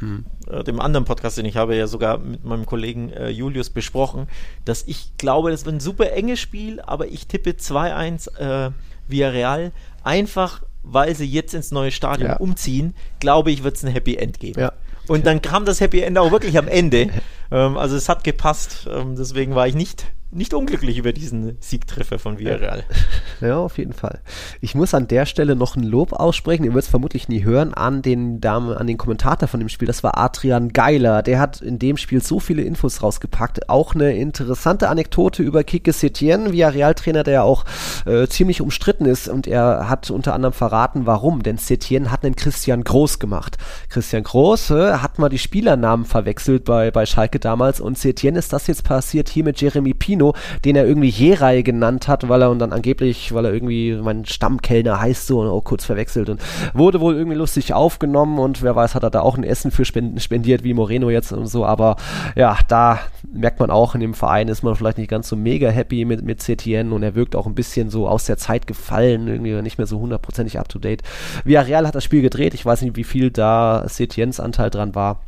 hm. Äh, dem anderen Podcast, den ich habe, ja sogar mit meinem Kollegen äh, Julius besprochen, dass ich glaube, das wird ein super enges Spiel, aber ich tippe 2-1 äh, via Real, einfach weil sie jetzt ins neue Stadion ja. umziehen, glaube ich, wird es ein Happy End geben. Ja. Und dann kam das Happy End auch wirklich am Ende. ähm, also es hat gepasst. Ähm, deswegen war ich nicht nicht unglücklich über diesen Siegtreffer von Villarreal. Ja, auf jeden Fall. Ich muss an der Stelle noch ein Lob aussprechen, ihr werdet es vermutlich nie hören, an den Damen, an den Kommentator von dem Spiel, das war Adrian Geiler. Der hat in dem Spiel so viele Infos rausgepackt. Auch eine interessante Anekdote über Kike Setien, Villarreal-Trainer, der ja auch äh, ziemlich umstritten ist und er hat unter anderem verraten, warum. Denn Setien hat einen Christian Groß gemacht. Christian Groß äh, hat mal die Spielernamen verwechselt bei, bei Schalke damals und Setien ist das jetzt passiert hier mit Jeremy Pino Kino, den er irgendwie Jerai genannt hat, weil er und dann angeblich, weil er irgendwie mein Stammkellner heißt so und auch kurz verwechselt und wurde wohl irgendwie lustig aufgenommen und wer weiß, hat er da auch ein Essen für spendiert wie Moreno jetzt und so, aber ja, da merkt man auch in dem Verein ist man vielleicht nicht ganz so mega happy mit, mit CTN und er wirkt auch ein bisschen so aus der Zeit gefallen, irgendwie nicht mehr so hundertprozentig up to date. Villarreal hat das Spiel gedreht, ich weiß nicht, wie viel da CTNs Anteil dran war.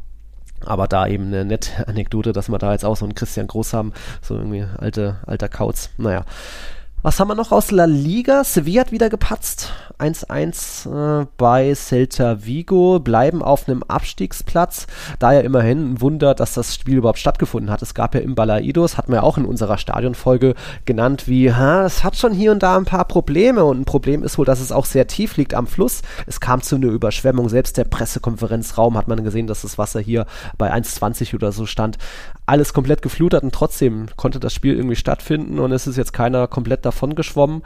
Aber da eben eine nette Anekdote, dass wir da jetzt auch so einen Christian Groß haben, so irgendwie alte, alter Kauz. Naja. Was haben wir noch aus La Liga? Sevilla hat wieder gepatzt. 1-1 äh, bei Celta Vigo, bleiben auf einem Abstiegsplatz. Da ja immerhin ein Wunder, dass das Spiel überhaupt stattgefunden hat. Es gab ja im Balaidos, hatten wir ja auch in unserer Stadionfolge genannt, wie, ha, es hat schon hier und da ein paar Probleme. Und ein Problem ist wohl, dass es auch sehr tief liegt am Fluss. Es kam zu einer Überschwemmung. Selbst der Pressekonferenzraum hat man gesehen, dass das Wasser hier bei 1,20 oder so stand alles komplett geflutet und trotzdem konnte das Spiel irgendwie stattfinden und es ist jetzt keiner komplett davon geschwommen.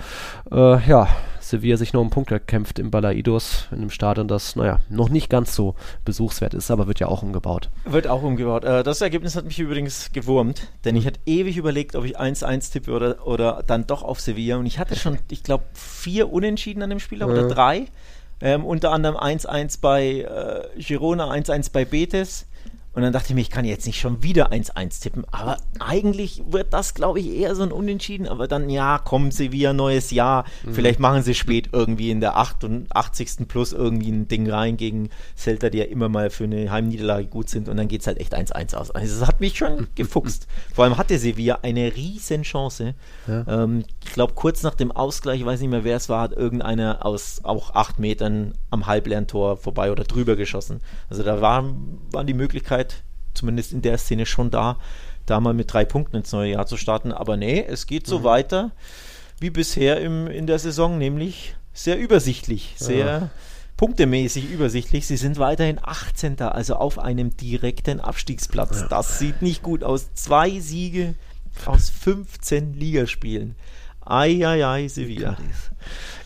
Äh, ja, Sevilla sich noch einen Punkt erkämpft im Balaidos, in einem Stadion, das, naja, noch nicht ganz so besuchswert ist, aber wird ja auch umgebaut. Wird auch umgebaut. Äh, das Ergebnis hat mich übrigens gewurmt, denn ich hatte ewig überlegt, ob ich 1-1 tippe oder, oder dann doch auf Sevilla und ich hatte schon, ich glaube, vier Unentschieden an dem Spiel ja. oder drei. Ähm, unter anderem 1-1 bei äh, Girona, 1-1 bei Betis und dann dachte ich mir, ich kann jetzt nicht schon wieder 1-1 tippen. Aber eigentlich wird das, glaube ich, eher so ein Unentschieden. Aber dann, ja, kommen sie Sevilla, neues Jahr. Mhm. Vielleicht machen sie spät irgendwie in der 88. plus irgendwie ein Ding rein gegen Celta, die ja immer mal für eine Heimniederlage gut sind. Und dann geht es halt echt 1-1 aus. Also, das hat mich schon gefuchst. Vor allem hatte Sevilla eine riesen Chance. Ja. Ähm, ich glaube, kurz nach dem Ausgleich, ich weiß nicht mehr, wer es war, hat irgendeiner aus auch acht Metern am halbleeren Tor vorbei oder drüber geschossen. Also da waren, waren die Möglichkeiten, zumindest in der Szene schon da, da mal mit drei Punkten ins neue Jahr zu starten. Aber nee, es geht so mhm. weiter wie bisher im, in der Saison, nämlich sehr übersichtlich, sehr ja. punktemäßig übersichtlich. Sie sind weiterhin 18. also auf einem direkten Abstiegsplatz. Ja. Das sieht nicht gut aus. Zwei Siege aus 15 Ligaspielen. Eieiei, Sevilla.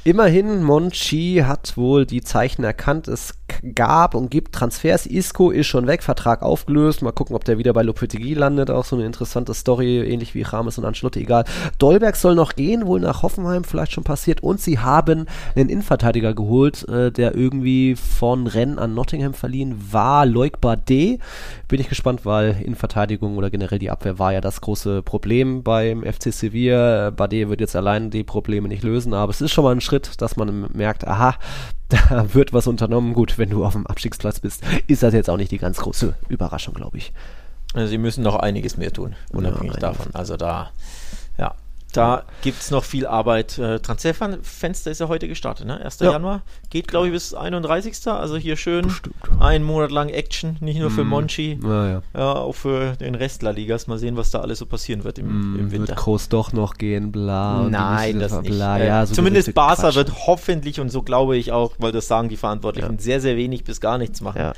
Immerhin, Monchi hat wohl die Zeichen erkannt. Es gab und gibt Transfers. Isco ist schon weg, Vertrag aufgelöst. Mal gucken, ob der wieder bei Lopetegui landet. Auch so eine interessante Story, ähnlich wie Rames und Ancelotti, egal. Dolberg soll noch gehen, wohl nach Hoffenheim, vielleicht schon passiert. Und sie haben einen Innenverteidiger geholt, äh, der irgendwie von Rennes an Nottingham verliehen war. Loic Bardet. Bin ich gespannt, weil Innenverteidigung oder generell die Abwehr war ja das große Problem beim FC Sevilla. Bardet wird jetzt allein die Probleme nicht lösen, aber es ist schon mal ein Schritt, dass man merkt, aha, da wird was unternommen. Gut, wenn du auf dem Abstiegsplatz bist, ist das jetzt auch nicht die ganz große Überraschung, glaube ich. Also sie müssen noch einiges mehr tun, unabhängig ja, davon. Also da, ja, da gibt es noch viel Arbeit. Äh, Transferfenster ist ja heute gestartet, ne? 1. Ja. Januar. Geht, glaube ich, bis 31. Also hier schön Bestimmt. einen Monat lang Action, nicht nur für mm. Monchi, ja, ja. ja, auch für den Rest La Ligas. Mal sehen, was da alles so passieren wird im, mm, im Winter. Wird Kroos doch noch gehen, bla. Nein, das nicht. Bla, ja, so zumindest Barca Quatsch. wird hoffentlich, und so glaube ich auch, weil das sagen die Verantwortlichen, sehr, sehr wenig bis gar nichts machen.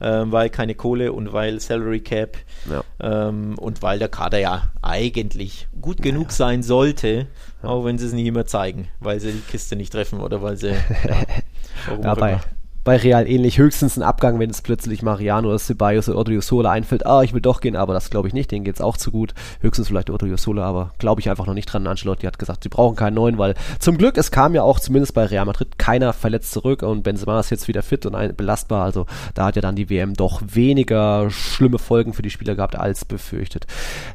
Ähm, weil keine Kohle und weil Salary Cap ja. ähm, und weil der Kader ja eigentlich gut genug ja. sein sollte, auch wenn sie es nicht immer zeigen, weil sie die Kiste nicht treffen oder weil sie ja, ja bei, Real ähnlich. Höchstens ein Abgang, wenn es plötzlich Mariano oder Ceballos oder Odriozola einfällt. Ah, ich will doch gehen, aber das glaube ich nicht. Denen geht es auch zu gut. Höchstens vielleicht Odriozola, aber glaube ich einfach noch nicht dran. Ancelotti hat gesagt, sie brauchen keinen neuen, weil zum Glück, es kam ja auch zumindest bei Real Madrid keiner verletzt zurück und Benzema ist jetzt wieder fit und belastbar. Also da hat ja dann die WM doch weniger schlimme Folgen für die Spieler gehabt als befürchtet.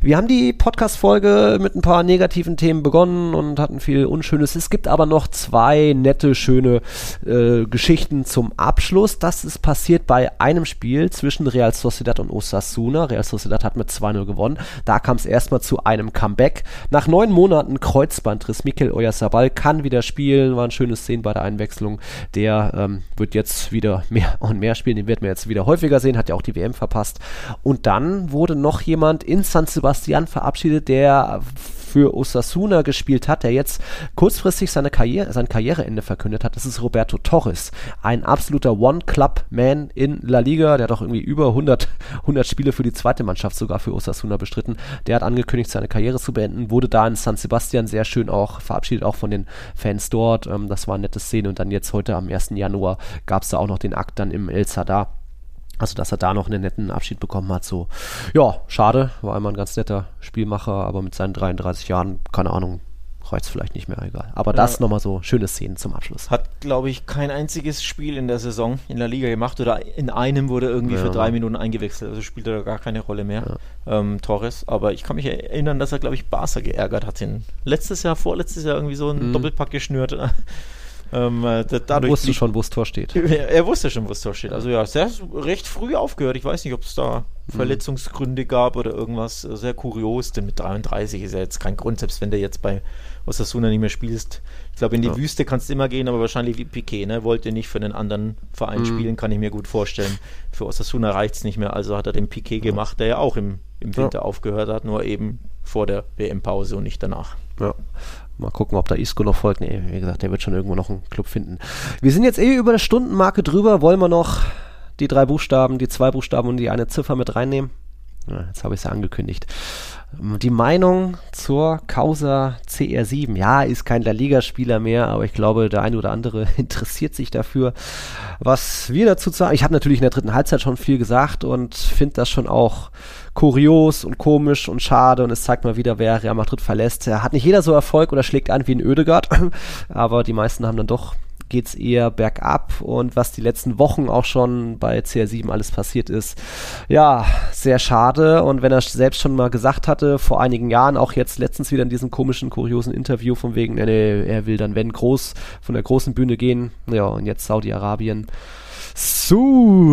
Wir haben die Podcast-Folge mit ein paar negativen Themen begonnen und hatten viel Unschönes. Es gibt aber noch zwei nette, schöne äh, Geschichten zum Abschluss, das ist passiert bei einem Spiel zwischen Real Sociedad und Osasuna. Real Sociedad hat mit 2-0 gewonnen. Da kam es erstmal zu einem Comeback. Nach neun Monaten Kreuzbandriss. Mikel Oyarzabal kann wieder spielen. War ein schönes Szenen bei der Einwechslung. Der ähm, wird jetzt wieder mehr und mehr spielen. Den werden wir jetzt wieder häufiger sehen. Hat ja auch die WM verpasst. Und dann wurde noch jemand in San Sebastian verabschiedet, der für Osasuna gespielt hat, der jetzt kurzfristig seine Karriere, sein Karriereende verkündet hat. Das ist Roberto Torres, ein absoluter One-Club-Man in La Liga. Der hat auch irgendwie über 100, 100 Spiele für die zweite Mannschaft sogar für Osasuna bestritten. Der hat angekündigt, seine Karriere zu beenden, wurde da in San Sebastian sehr schön auch verabschiedet, auch von den Fans dort. Ähm, das war eine nette Szene. Und dann jetzt heute am 1. Januar gab es da auch noch den Akt dann im El Sadar also, dass er da noch einen netten Abschied bekommen hat, so, ja, schade, war immer ein ganz netter Spielmacher, aber mit seinen 33 Jahren, keine Ahnung, reicht es vielleicht nicht mehr, egal. Aber ja. das nochmal so schöne Szenen zum Abschluss. Hat, glaube ich, kein einziges Spiel in der Saison in der Liga gemacht oder in einem wurde irgendwie ja. für drei Minuten eingewechselt, also spielt er gar keine Rolle mehr, ja. ähm, Torres. Aber ich kann mich erinnern, dass er, glaube ich, Barca geärgert hat. In, letztes Jahr, vorletztes Jahr irgendwie so einen mhm. Doppelpack geschnürt. Ähm, äh, dadurch wusste schon, wo das Tor steht. Er wusste schon, wo das Tor steht. Also ja, sehr recht früh aufgehört. Ich weiß nicht, ob es da mhm. Verletzungsgründe gab oder irgendwas. Sehr kurios, denn mit 33 ist ja jetzt kein Grund, selbst wenn du jetzt bei Osasuna nicht mehr spielst. Ich glaube, in die ja. Wüste kannst du immer gehen, aber wahrscheinlich wie Piquet, ne? Wollte nicht für einen anderen Verein mhm. spielen, kann ich mir gut vorstellen. Für Osasuna reicht es nicht mehr, also hat er den Piquet ja. gemacht, der ja auch im, im Winter ja. aufgehört hat, nur eben vor der WM-Pause und nicht danach. Ja. Mal gucken, ob da Isco noch folgt. Nee, wie gesagt, der wird schon irgendwo noch einen Club finden. Wir sind jetzt eh über der Stundenmarke drüber. Wollen wir noch die drei Buchstaben, die zwei Buchstaben und die eine Ziffer mit reinnehmen? Ja, jetzt habe ich es ja angekündigt. Die Meinung zur Causa CR7. Ja, ist kein La Liga-Spieler mehr, aber ich glaube, der eine oder andere interessiert sich dafür. Was wir dazu sagen, ich habe natürlich in der dritten Halbzeit schon viel gesagt und finde das schon auch kurios und komisch und schade und es zeigt mal wieder, wer Real Madrid verlässt. Er hat nicht jeder so Erfolg oder schlägt an wie ein Ödegard, aber die meisten haben dann doch geht es eher bergab und was die letzten Wochen auch schon bei CR7 alles passiert ist, ja, sehr schade und wenn er selbst schon mal gesagt hatte, vor einigen Jahren, auch jetzt letztens wieder in diesem komischen, kuriosen Interview von wegen, nee, er will dann, wenn groß, von der großen Bühne gehen, ja, und jetzt Saudi-Arabien, Saudi-Arabien,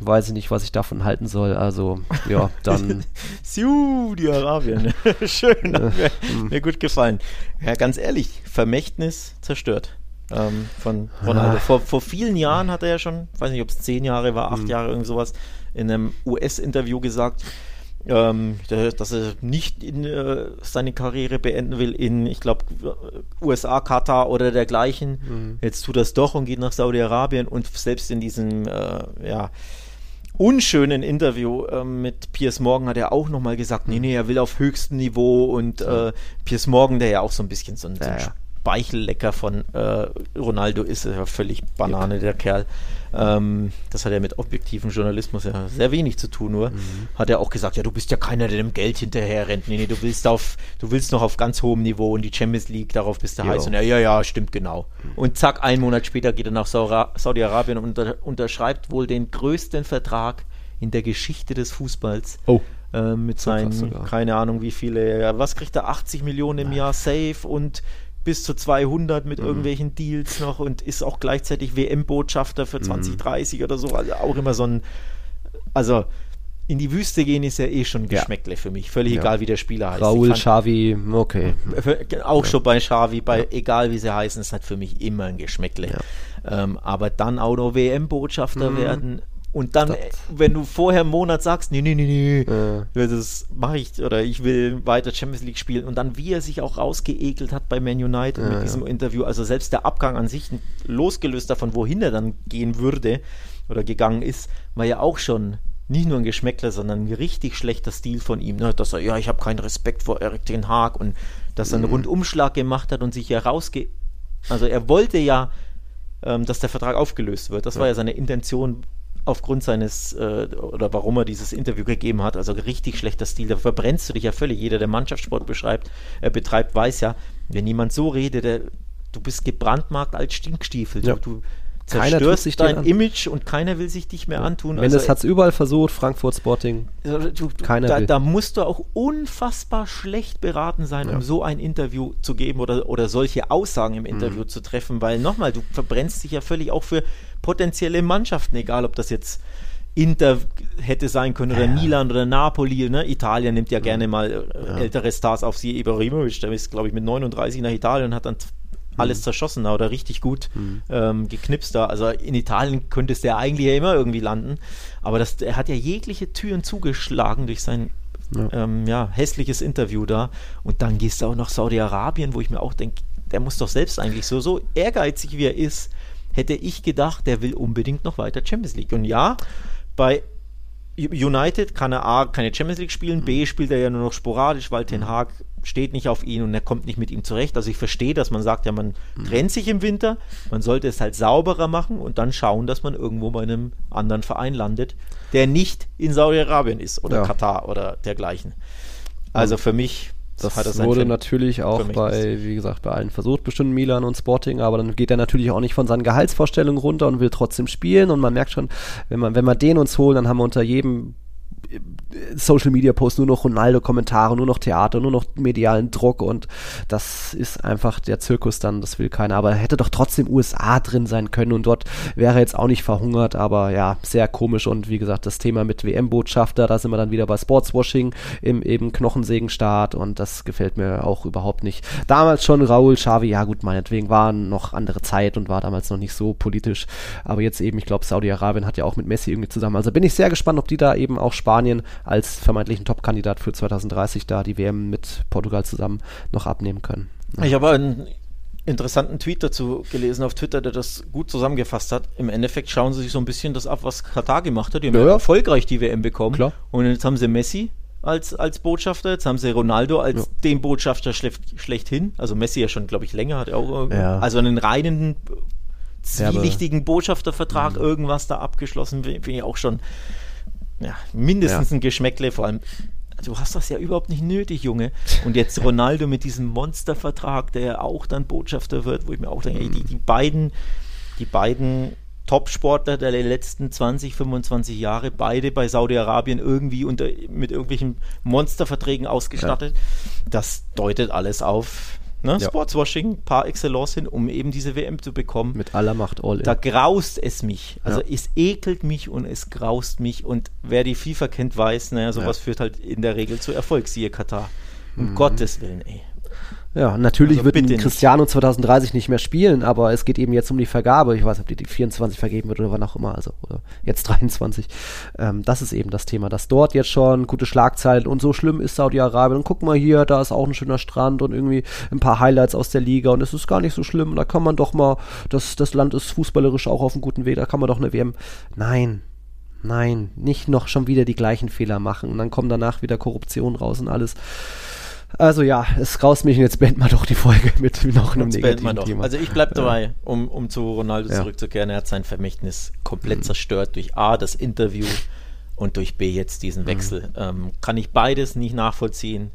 weiß ich nicht, was ich davon halten soll. Also, ja, dann. Saudi-Arabien. Schön, mir, mir, gut gefallen. Ja, ganz ehrlich, Vermächtnis zerstört. Ähm, von Ronaldo. Ah. Vor, vor vielen Jahren hat er ja schon, weiß nicht, ob es zehn Jahre war, acht mhm. Jahre, irgend sowas, in einem US-Interview gesagt, ähm, dass er nicht in, äh, seine Karriere beenden will in, ich glaube, USA, Katar oder dergleichen. Mhm. Jetzt tut er es doch und geht nach Saudi-Arabien und selbst in diesem, äh, ja, unschönen Interview äh, mit Piers Morgan hat er auch nochmal gesagt, nee, nee, er will auf höchstem Niveau und äh, Piers Morgan, der ja auch so ein bisschen so ein, ja, ja. Speichellecker von äh, Ronaldo ist. Er völlig Banane, der Kerl. Ähm, das hat ja mit objektivem Journalismus ja sehr wenig zu tun, nur mhm. hat er auch gesagt, ja, du bist ja keiner, der dem Geld hinterher rennt. Nee, nee, du willst auf, du willst noch auf ganz hohem Niveau und die Champions League, darauf bist du jo. heiß. Und ja, ja, ja, stimmt genau. Und zack, einen Monat später geht er nach Saudi-Arabien und unter, unterschreibt wohl den größten Vertrag in der Geschichte des Fußballs. Oh. Äh, mit seinen, keine Ahnung wie viele, was kriegt er, 80 Millionen im Jahr safe und bis zu 200 mit mhm. irgendwelchen Deals noch und ist auch gleichzeitig WM-Botschafter für 2030 mhm. oder so. Also auch immer so ein, also in die Wüste gehen ist ja eh schon ein Geschmäckle ja. für mich. Völlig ja. egal, wie der Spieler heißt. Raul, Xavi, okay. Auch ja. schon bei Xavi, bei egal wie sie heißen, ist halt für mich immer ein Geschmäckle. Ähm, aber dann auch noch WM-Botschafter mhm. werden, und dann, das. wenn du vorher einen Monat sagst, nee, nee, nee, nee, ja. das mache ich oder ich will weiter Champions League spielen und dann, wie er sich auch rausgeekelt hat bei Man United ja, mit diesem ja. Interview, also selbst der Abgang an sich, losgelöst davon, wohin er dann gehen würde oder gegangen ist, war ja auch schon nicht nur ein Geschmäckler, sondern ein richtig schlechter Stil von ihm, ne? dass er, ja, ich habe keinen Respekt vor Eric Ten Haag und dass er einen mhm. Rundumschlag gemacht hat und sich herausge... Also er wollte ja, ähm, dass der Vertrag aufgelöst wird. Das war ja seine Intention aufgrund seines äh, oder warum er dieses Interview gegeben hat. Also richtig schlechter Stil. Da verbrennst du dich ja völlig. Jeder, der Mannschaftssport beschreibt, äh, betreibt, weiß ja, wenn jemand so redet, der, du bist gebrandmarkt als Stinkstiefel. Ja. Du, zerstörst sich dein Image und keiner will sich dich mehr ja. antun. Wenn also, das hat es überall versucht, Frankfurt Sporting. Du, du, keiner da, will. da musst du auch unfassbar schlecht beraten sein, ja. um so ein Interview zu geben oder, oder solche Aussagen im Interview mhm. zu treffen, weil nochmal, du verbrennst dich ja völlig auch für potenzielle Mannschaften, egal ob das jetzt Inter hätte sein können oder ja. Milan oder Napoli. Ne? Italien nimmt ja gerne mal äh, ja. ältere Stars auf sie. Ibrahimovic, der ist, glaube ich, mit 39 nach Italien und hat dann alles mhm. zerschossen oder richtig gut mhm. ähm, geknipst da. Also in Italien könnte es der eigentlich ja immer irgendwie landen. Aber das, er hat ja jegliche Türen zugeschlagen durch sein ja. Ähm, ja hässliches Interview da. Und dann gehst du auch nach Saudi-Arabien, wo ich mir auch denke, der muss doch selbst eigentlich so, so ehrgeizig wie er ist, hätte ich gedacht, der will unbedingt noch weiter Champions League. Und ja, bei United kann er A, keine Champions League spielen, B, mhm. spielt er ja nur noch sporadisch, weil Ten mhm. Hag steht nicht auf ihn und er kommt nicht mit ihm zurecht. Also ich verstehe, dass man sagt, ja, man mhm. trennt sich im Winter, man sollte es halt sauberer machen und dann schauen, dass man irgendwo bei einem anderen Verein landet, der nicht in Saudi-Arabien ist oder ja. Katar oder dergleichen. Also für mich das, das wurde natürlich auch bei, wie gesagt, bei allen versucht, bestimmt Milan und Sporting, aber dann geht er natürlich auch nicht von seinen Gehaltsvorstellungen runter und will trotzdem spielen. Und man merkt schon, wenn man, wenn wir den uns holen, dann haben wir unter jedem Social Media Post nur noch Ronaldo-Kommentare, nur noch Theater, nur noch medialen Druck und das ist einfach der Zirkus dann, das will keiner. Aber er hätte doch trotzdem USA drin sein können und dort wäre jetzt auch nicht verhungert, aber ja, sehr komisch und wie gesagt, das Thema mit WM-Botschafter, da sind wir dann wieder bei Sportswashing im eben Knochensägenstaat und das gefällt mir auch überhaupt nicht. Damals schon Raul Xavi, ja gut, meinetwegen war noch andere Zeit und war damals noch nicht so politisch, aber jetzt eben, ich glaube, Saudi-Arabien hat ja auch mit Messi irgendwie zusammen. Also bin ich sehr gespannt, ob die da eben auch Spanien Spanien als vermeintlichen Top-Kandidat für 2030 da die WM mit Portugal zusammen noch abnehmen können. Ja. Ich habe einen interessanten Tweet dazu gelesen auf Twitter, der das gut zusammengefasst hat. Im Endeffekt schauen sie sich so ein bisschen das ab, was Katar gemacht hat. Die haben ja, ja erfolgreich die WM bekommen. Klar. Und jetzt haben sie Messi als, als Botschafter, jetzt haben sie Ronaldo als ja. den Botschafter schlecht, schlechthin. Also Messi ja schon, glaube ich, länger, hat er auch also einen reinen zwielichtigen Botschaftervertrag mhm. irgendwas da abgeschlossen, finde ich auch schon ja, mindestens ja. ein Geschmäckle, vor allem du hast das ja überhaupt nicht nötig, Junge. Und jetzt Ronaldo mit diesem Monstervertrag, der auch dann Botschafter wird, wo ich mir auch denke, die, die beiden, die beiden Top-Sportler der letzten 20, 25 Jahre, beide bei Saudi-Arabien irgendwie unter, mit irgendwelchen Monsterverträgen ausgestattet. Ja. Das deutet alles auf Ne? Ja. Sportswashing par excellence hin, um eben diese WM zu bekommen. Mit aller Macht all in. Da graust es mich. Also ja. es ekelt mich und es graust mich. Und wer die FIFA kennt, weiß, naja, sowas ja. führt halt in der Regel zu Erfolg, siehe Katar. Um mhm. Gottes Willen, ey. Ja, natürlich also wird Cristiano 2030 nicht mehr spielen, aber es geht eben jetzt um die Vergabe. Ich weiß nicht, ob die, die 24 vergeben wird oder wann auch immer, also oder jetzt 23. Ähm, das ist eben das Thema, dass dort jetzt schon gute Schlagzeilen und so schlimm ist Saudi-Arabien. Und guck mal hier, da ist auch ein schöner Strand und irgendwie ein paar Highlights aus der Liga und es ist gar nicht so schlimm. Da kann man doch mal, das, das Land ist fußballerisch auch auf einem guten Weg, da kann man doch eine WM. Nein, Nein, nicht noch schon wieder die gleichen Fehler machen und dann kommen danach wieder Korruption raus und alles. Also ja, es raus mich und jetzt beenden wir doch die Folge mit noch einem Jetzt negativen doch. Thema. Also ich bleibe dabei, um, um zu Ronaldo Ja. zurückzukehren. Er hat sein Vermächtnis komplett Mhm. zerstört durch A, das Interview und durch B, jetzt Mhm. diesen Wechsel. Ähm, kann ich beides nicht nachvollziehen.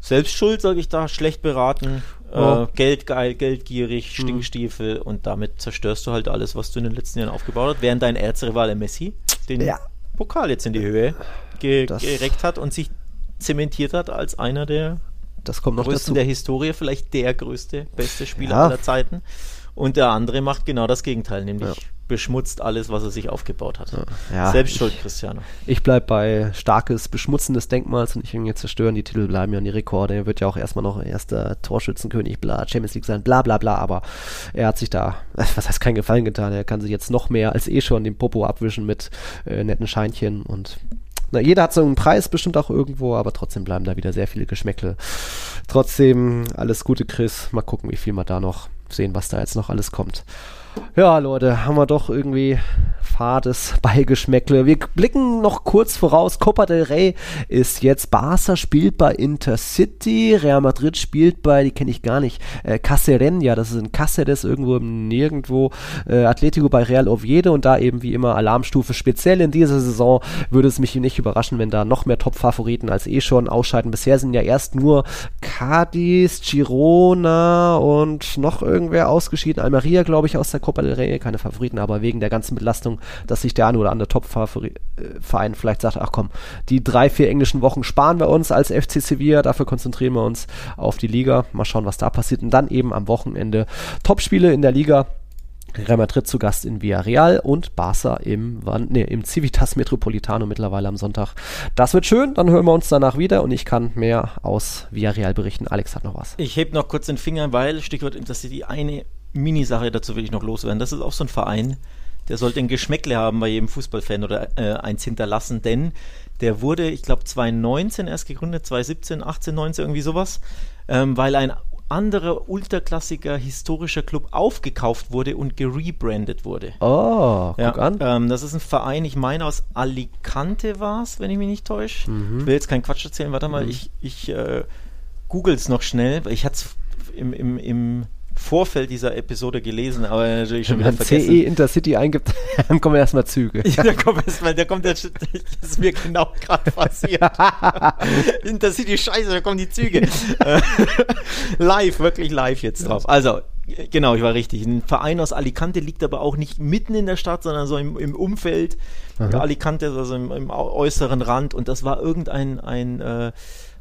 Selbst schuld, sage ich da, schlecht beraten, Ja. äh, geldgeil, geldgierig, Mhm. Stinkstiefel und damit zerstörst du halt alles, was du in den letzten Jahren aufgebaut hast, während dein Erzrivale Messi den Ja. Pokal jetzt in die Höhe ge Das- gereckt hat und sich zementiert hat als einer der das kommt noch größten dazu. der Historie, vielleicht der größte, beste Spieler Ja. aller Zeiten. Und der andere macht genau das Gegenteil, nämlich Ja. beschmutzt alles, was er sich aufgebaut hat. Ja, Selbst ich- schuld, Cristiano. Ich bleibe bei starkes Beschmutzen des Denkmals und nicht irgendwie zerstören. Die Titel bleiben ja an die Rekorde. Er wird ja auch erstmal noch erster Torschützenkönig, bla, Champions League sein, bla bla bla. Aber er hat sich da, was heißt keinen Gefallen getan. Er kann sich jetzt noch mehr als eh schon den Popo abwischen mit äh, netten Scheinchen und na, jeder hat so einen Preis bestimmt auch irgendwo, aber trotzdem bleiben da wieder sehr viele Geschmäckle. Trotzdem alles Gute, Chris. Mal gucken, wie viel wir da noch sehen, was da jetzt noch alles kommt. Ja, Leute, haben wir doch irgendwie fades Beigeschmäckle. Wir blicken noch kurz voraus. Copa del Rey ist jetzt Barca spielt bei Intercity, Real Madrid spielt bei, die kenne ich gar nicht, äh, Cacereña, das ist in Cáceres irgendwo im Nirgendwo, äh, Atletico bei Real Oviedo und da eben wie immer Alarmstufe. Speziell in dieser Saison würde es mich nicht überraschen, wenn da noch mehr Top-Favoriten als eh schon ausscheiden. Bisher sind ja erst nur Cadiz, Girona und noch irgendwer ausgeschieden. Almeria, glaube ich, aus der Copa del Rey, keine Favoriten, aber wegen der ganzen Belastung, dass sich der eine oder andere Top-Verein vielleicht sagt, ach komm, die drei, vier englischen Wochen sparen wir uns als FC Sevilla, dafür konzentrieren wir uns auf die Liga. Mal schauen, was da passiert. Und dann eben am Wochenende Topspiele in der Liga. Real Madrid zu Gast in Villarreal und Barca im, nee, im Civitas Metropolitano mittlerweile am Sonntag. Das wird schön, dann hören wir uns danach wieder und ich kann mehr aus Villarreal berichten. Alex hat noch was. Ich heb noch kurz den Finger, weil, Stichwort Intercity, eine Minisache dazu will ich noch loswerden. Das ist auch so ein Verein, der sollte ein Geschmäckle haben bei jedem Fußballfan oder äh, eins hinterlassen, denn der wurde, ich glaube, 2019 erst gegründet, 2017, 18, 19, irgendwie sowas, ähm, weil ein anderer ultraklassiger historischer Club aufgekauft wurde und gerebrandet wurde. Oh, guck an. Ähm, das ist ein Verein, ich meine aus Alicante war es, wenn ich mich nicht täusche. Mhm. Ich will jetzt keinen Quatsch erzählen, warte mal, ich, ich äh, google es noch schnell, weil ich hatte es im, im, im Vorfeld dieser Episode gelesen, aber natürlich schon Wenn wieder man vergessen. CE Intercity eingibt, dann kommen erstmal Züge. Ja, da kommt erstmal, da kommt der, das ist mir genau gerade passiert. Intercity, scheiße, da kommen die Züge. Äh, live, wirklich live jetzt drauf. Also, äh, genau, ich war richtig. Ein Verein aus Alicante liegt aber auch nicht mitten in der Stadt, sondern so im, im Umfeld. Ja, Alicante ist also im, im äußeren Rand und das war irgendein ein, äh,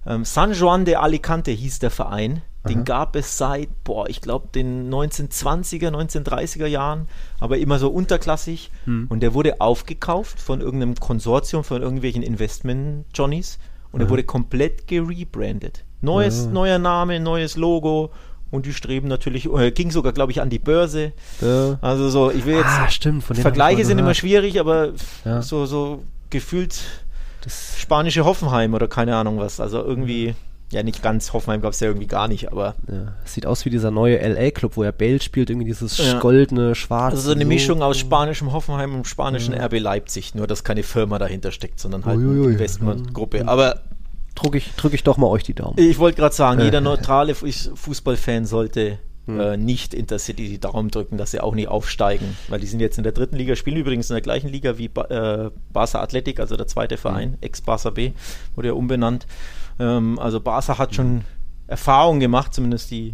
ähm, San Juan de Alicante hieß der Verein. Den gab es seit, boah, ich glaube, den 1920er, 1930er Jahren, aber immer so unterklassig. Und der wurde aufgekauft von irgendeinem Konsortium, von irgendwelchen Investment-Johnnies. Und er wurde komplett gerebrandet. Neues, neuer Name, neues Logo. Und die streben natürlich, äh, ging sogar, glaube ich, an die Börse. Ja. Also so, ich will jetzt, Ah, stimmt. Vergleiche sind immer schwierig, aber Ja. so, so gefühlt Das, spanische Hoffenheim oder keine Ahnung was. Also irgendwie, ja nicht ganz, Hoffenheim gab es ja irgendwie gar nicht, aber ja, sieht aus wie dieser neue LA-Club, wo er Bale spielt, irgendwie dieses Ja. goldene, schwarze. also so eine Mischung aus spanischem Hoffenheim und spanischen RB Leipzig, nur dass keine Firma dahinter steckt, sondern halt Uiuiui. eine Investmentgruppe. Aber Drück ich, drück ich doch mal euch die Daumen. ich wollte gerade sagen, jeder neutrale Fuß- Fußballfan sollte Hm. äh, nicht Intercity die Daumen drücken, dass sie auch nicht aufsteigen, weil die sind jetzt in der dritten Liga, spielen übrigens in der gleichen Liga wie ba äh, Barca Athletic, also der zweite Hm. Verein, ex-Barca B, wurde ja umbenannt. Ähm, also Barca hat schon Erfahrung gemacht, zumindest die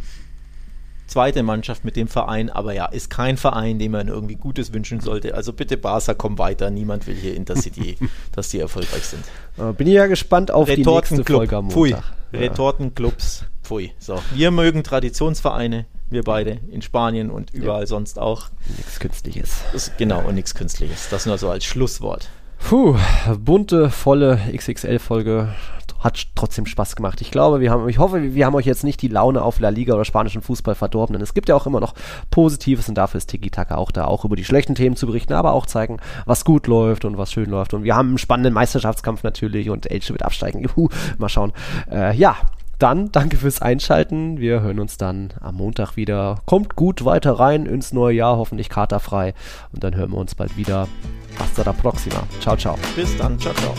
zweite Mannschaft mit dem Verein, aber ja, ist kein Verein, dem man irgendwie Gutes wünschen sollte. Also bitte Barca, komm weiter, niemand will hier Intercity, dass die erfolgreich sind. Äh, Bin ich ja gespannt auf die nächste Folge am Pfui. Ja. Retortenclubs, pfui. So, wir mögen Traditionsvereine, wir beide, in Spanien und überall sonst auch. Nichts Künstliches. Das, genau, und nichts Künstliches. Das nur so als Schlusswort. Puh, bunte, volle XXL-Folge. Hat trotzdem Spaß gemacht. Ich glaube, wir haben, ich hoffe, wir haben euch jetzt nicht die Laune auf La Liga oder spanischen Fußball verdorben, denn es gibt ja auch immer noch Positives und dafür ist Tiki Taka auch da, auch über die schlechten Themen zu berichten, aber auch zeigen, was gut läuft und was schön läuft. Und wir haben einen spannenden Meisterschaftskampf natürlich und Elche wird absteigen. Juhu, mal schauen. Äh, ja, dann danke fürs Einschalten. Wir hören uns dann am Montag wieder. Kommt gut weiter rein ins neue Jahr, hoffentlich katerfrei. Und dann hören wir uns bald wieder. Hasta la próxima. Ciao, ciao. Bis dann, ciao, ciao.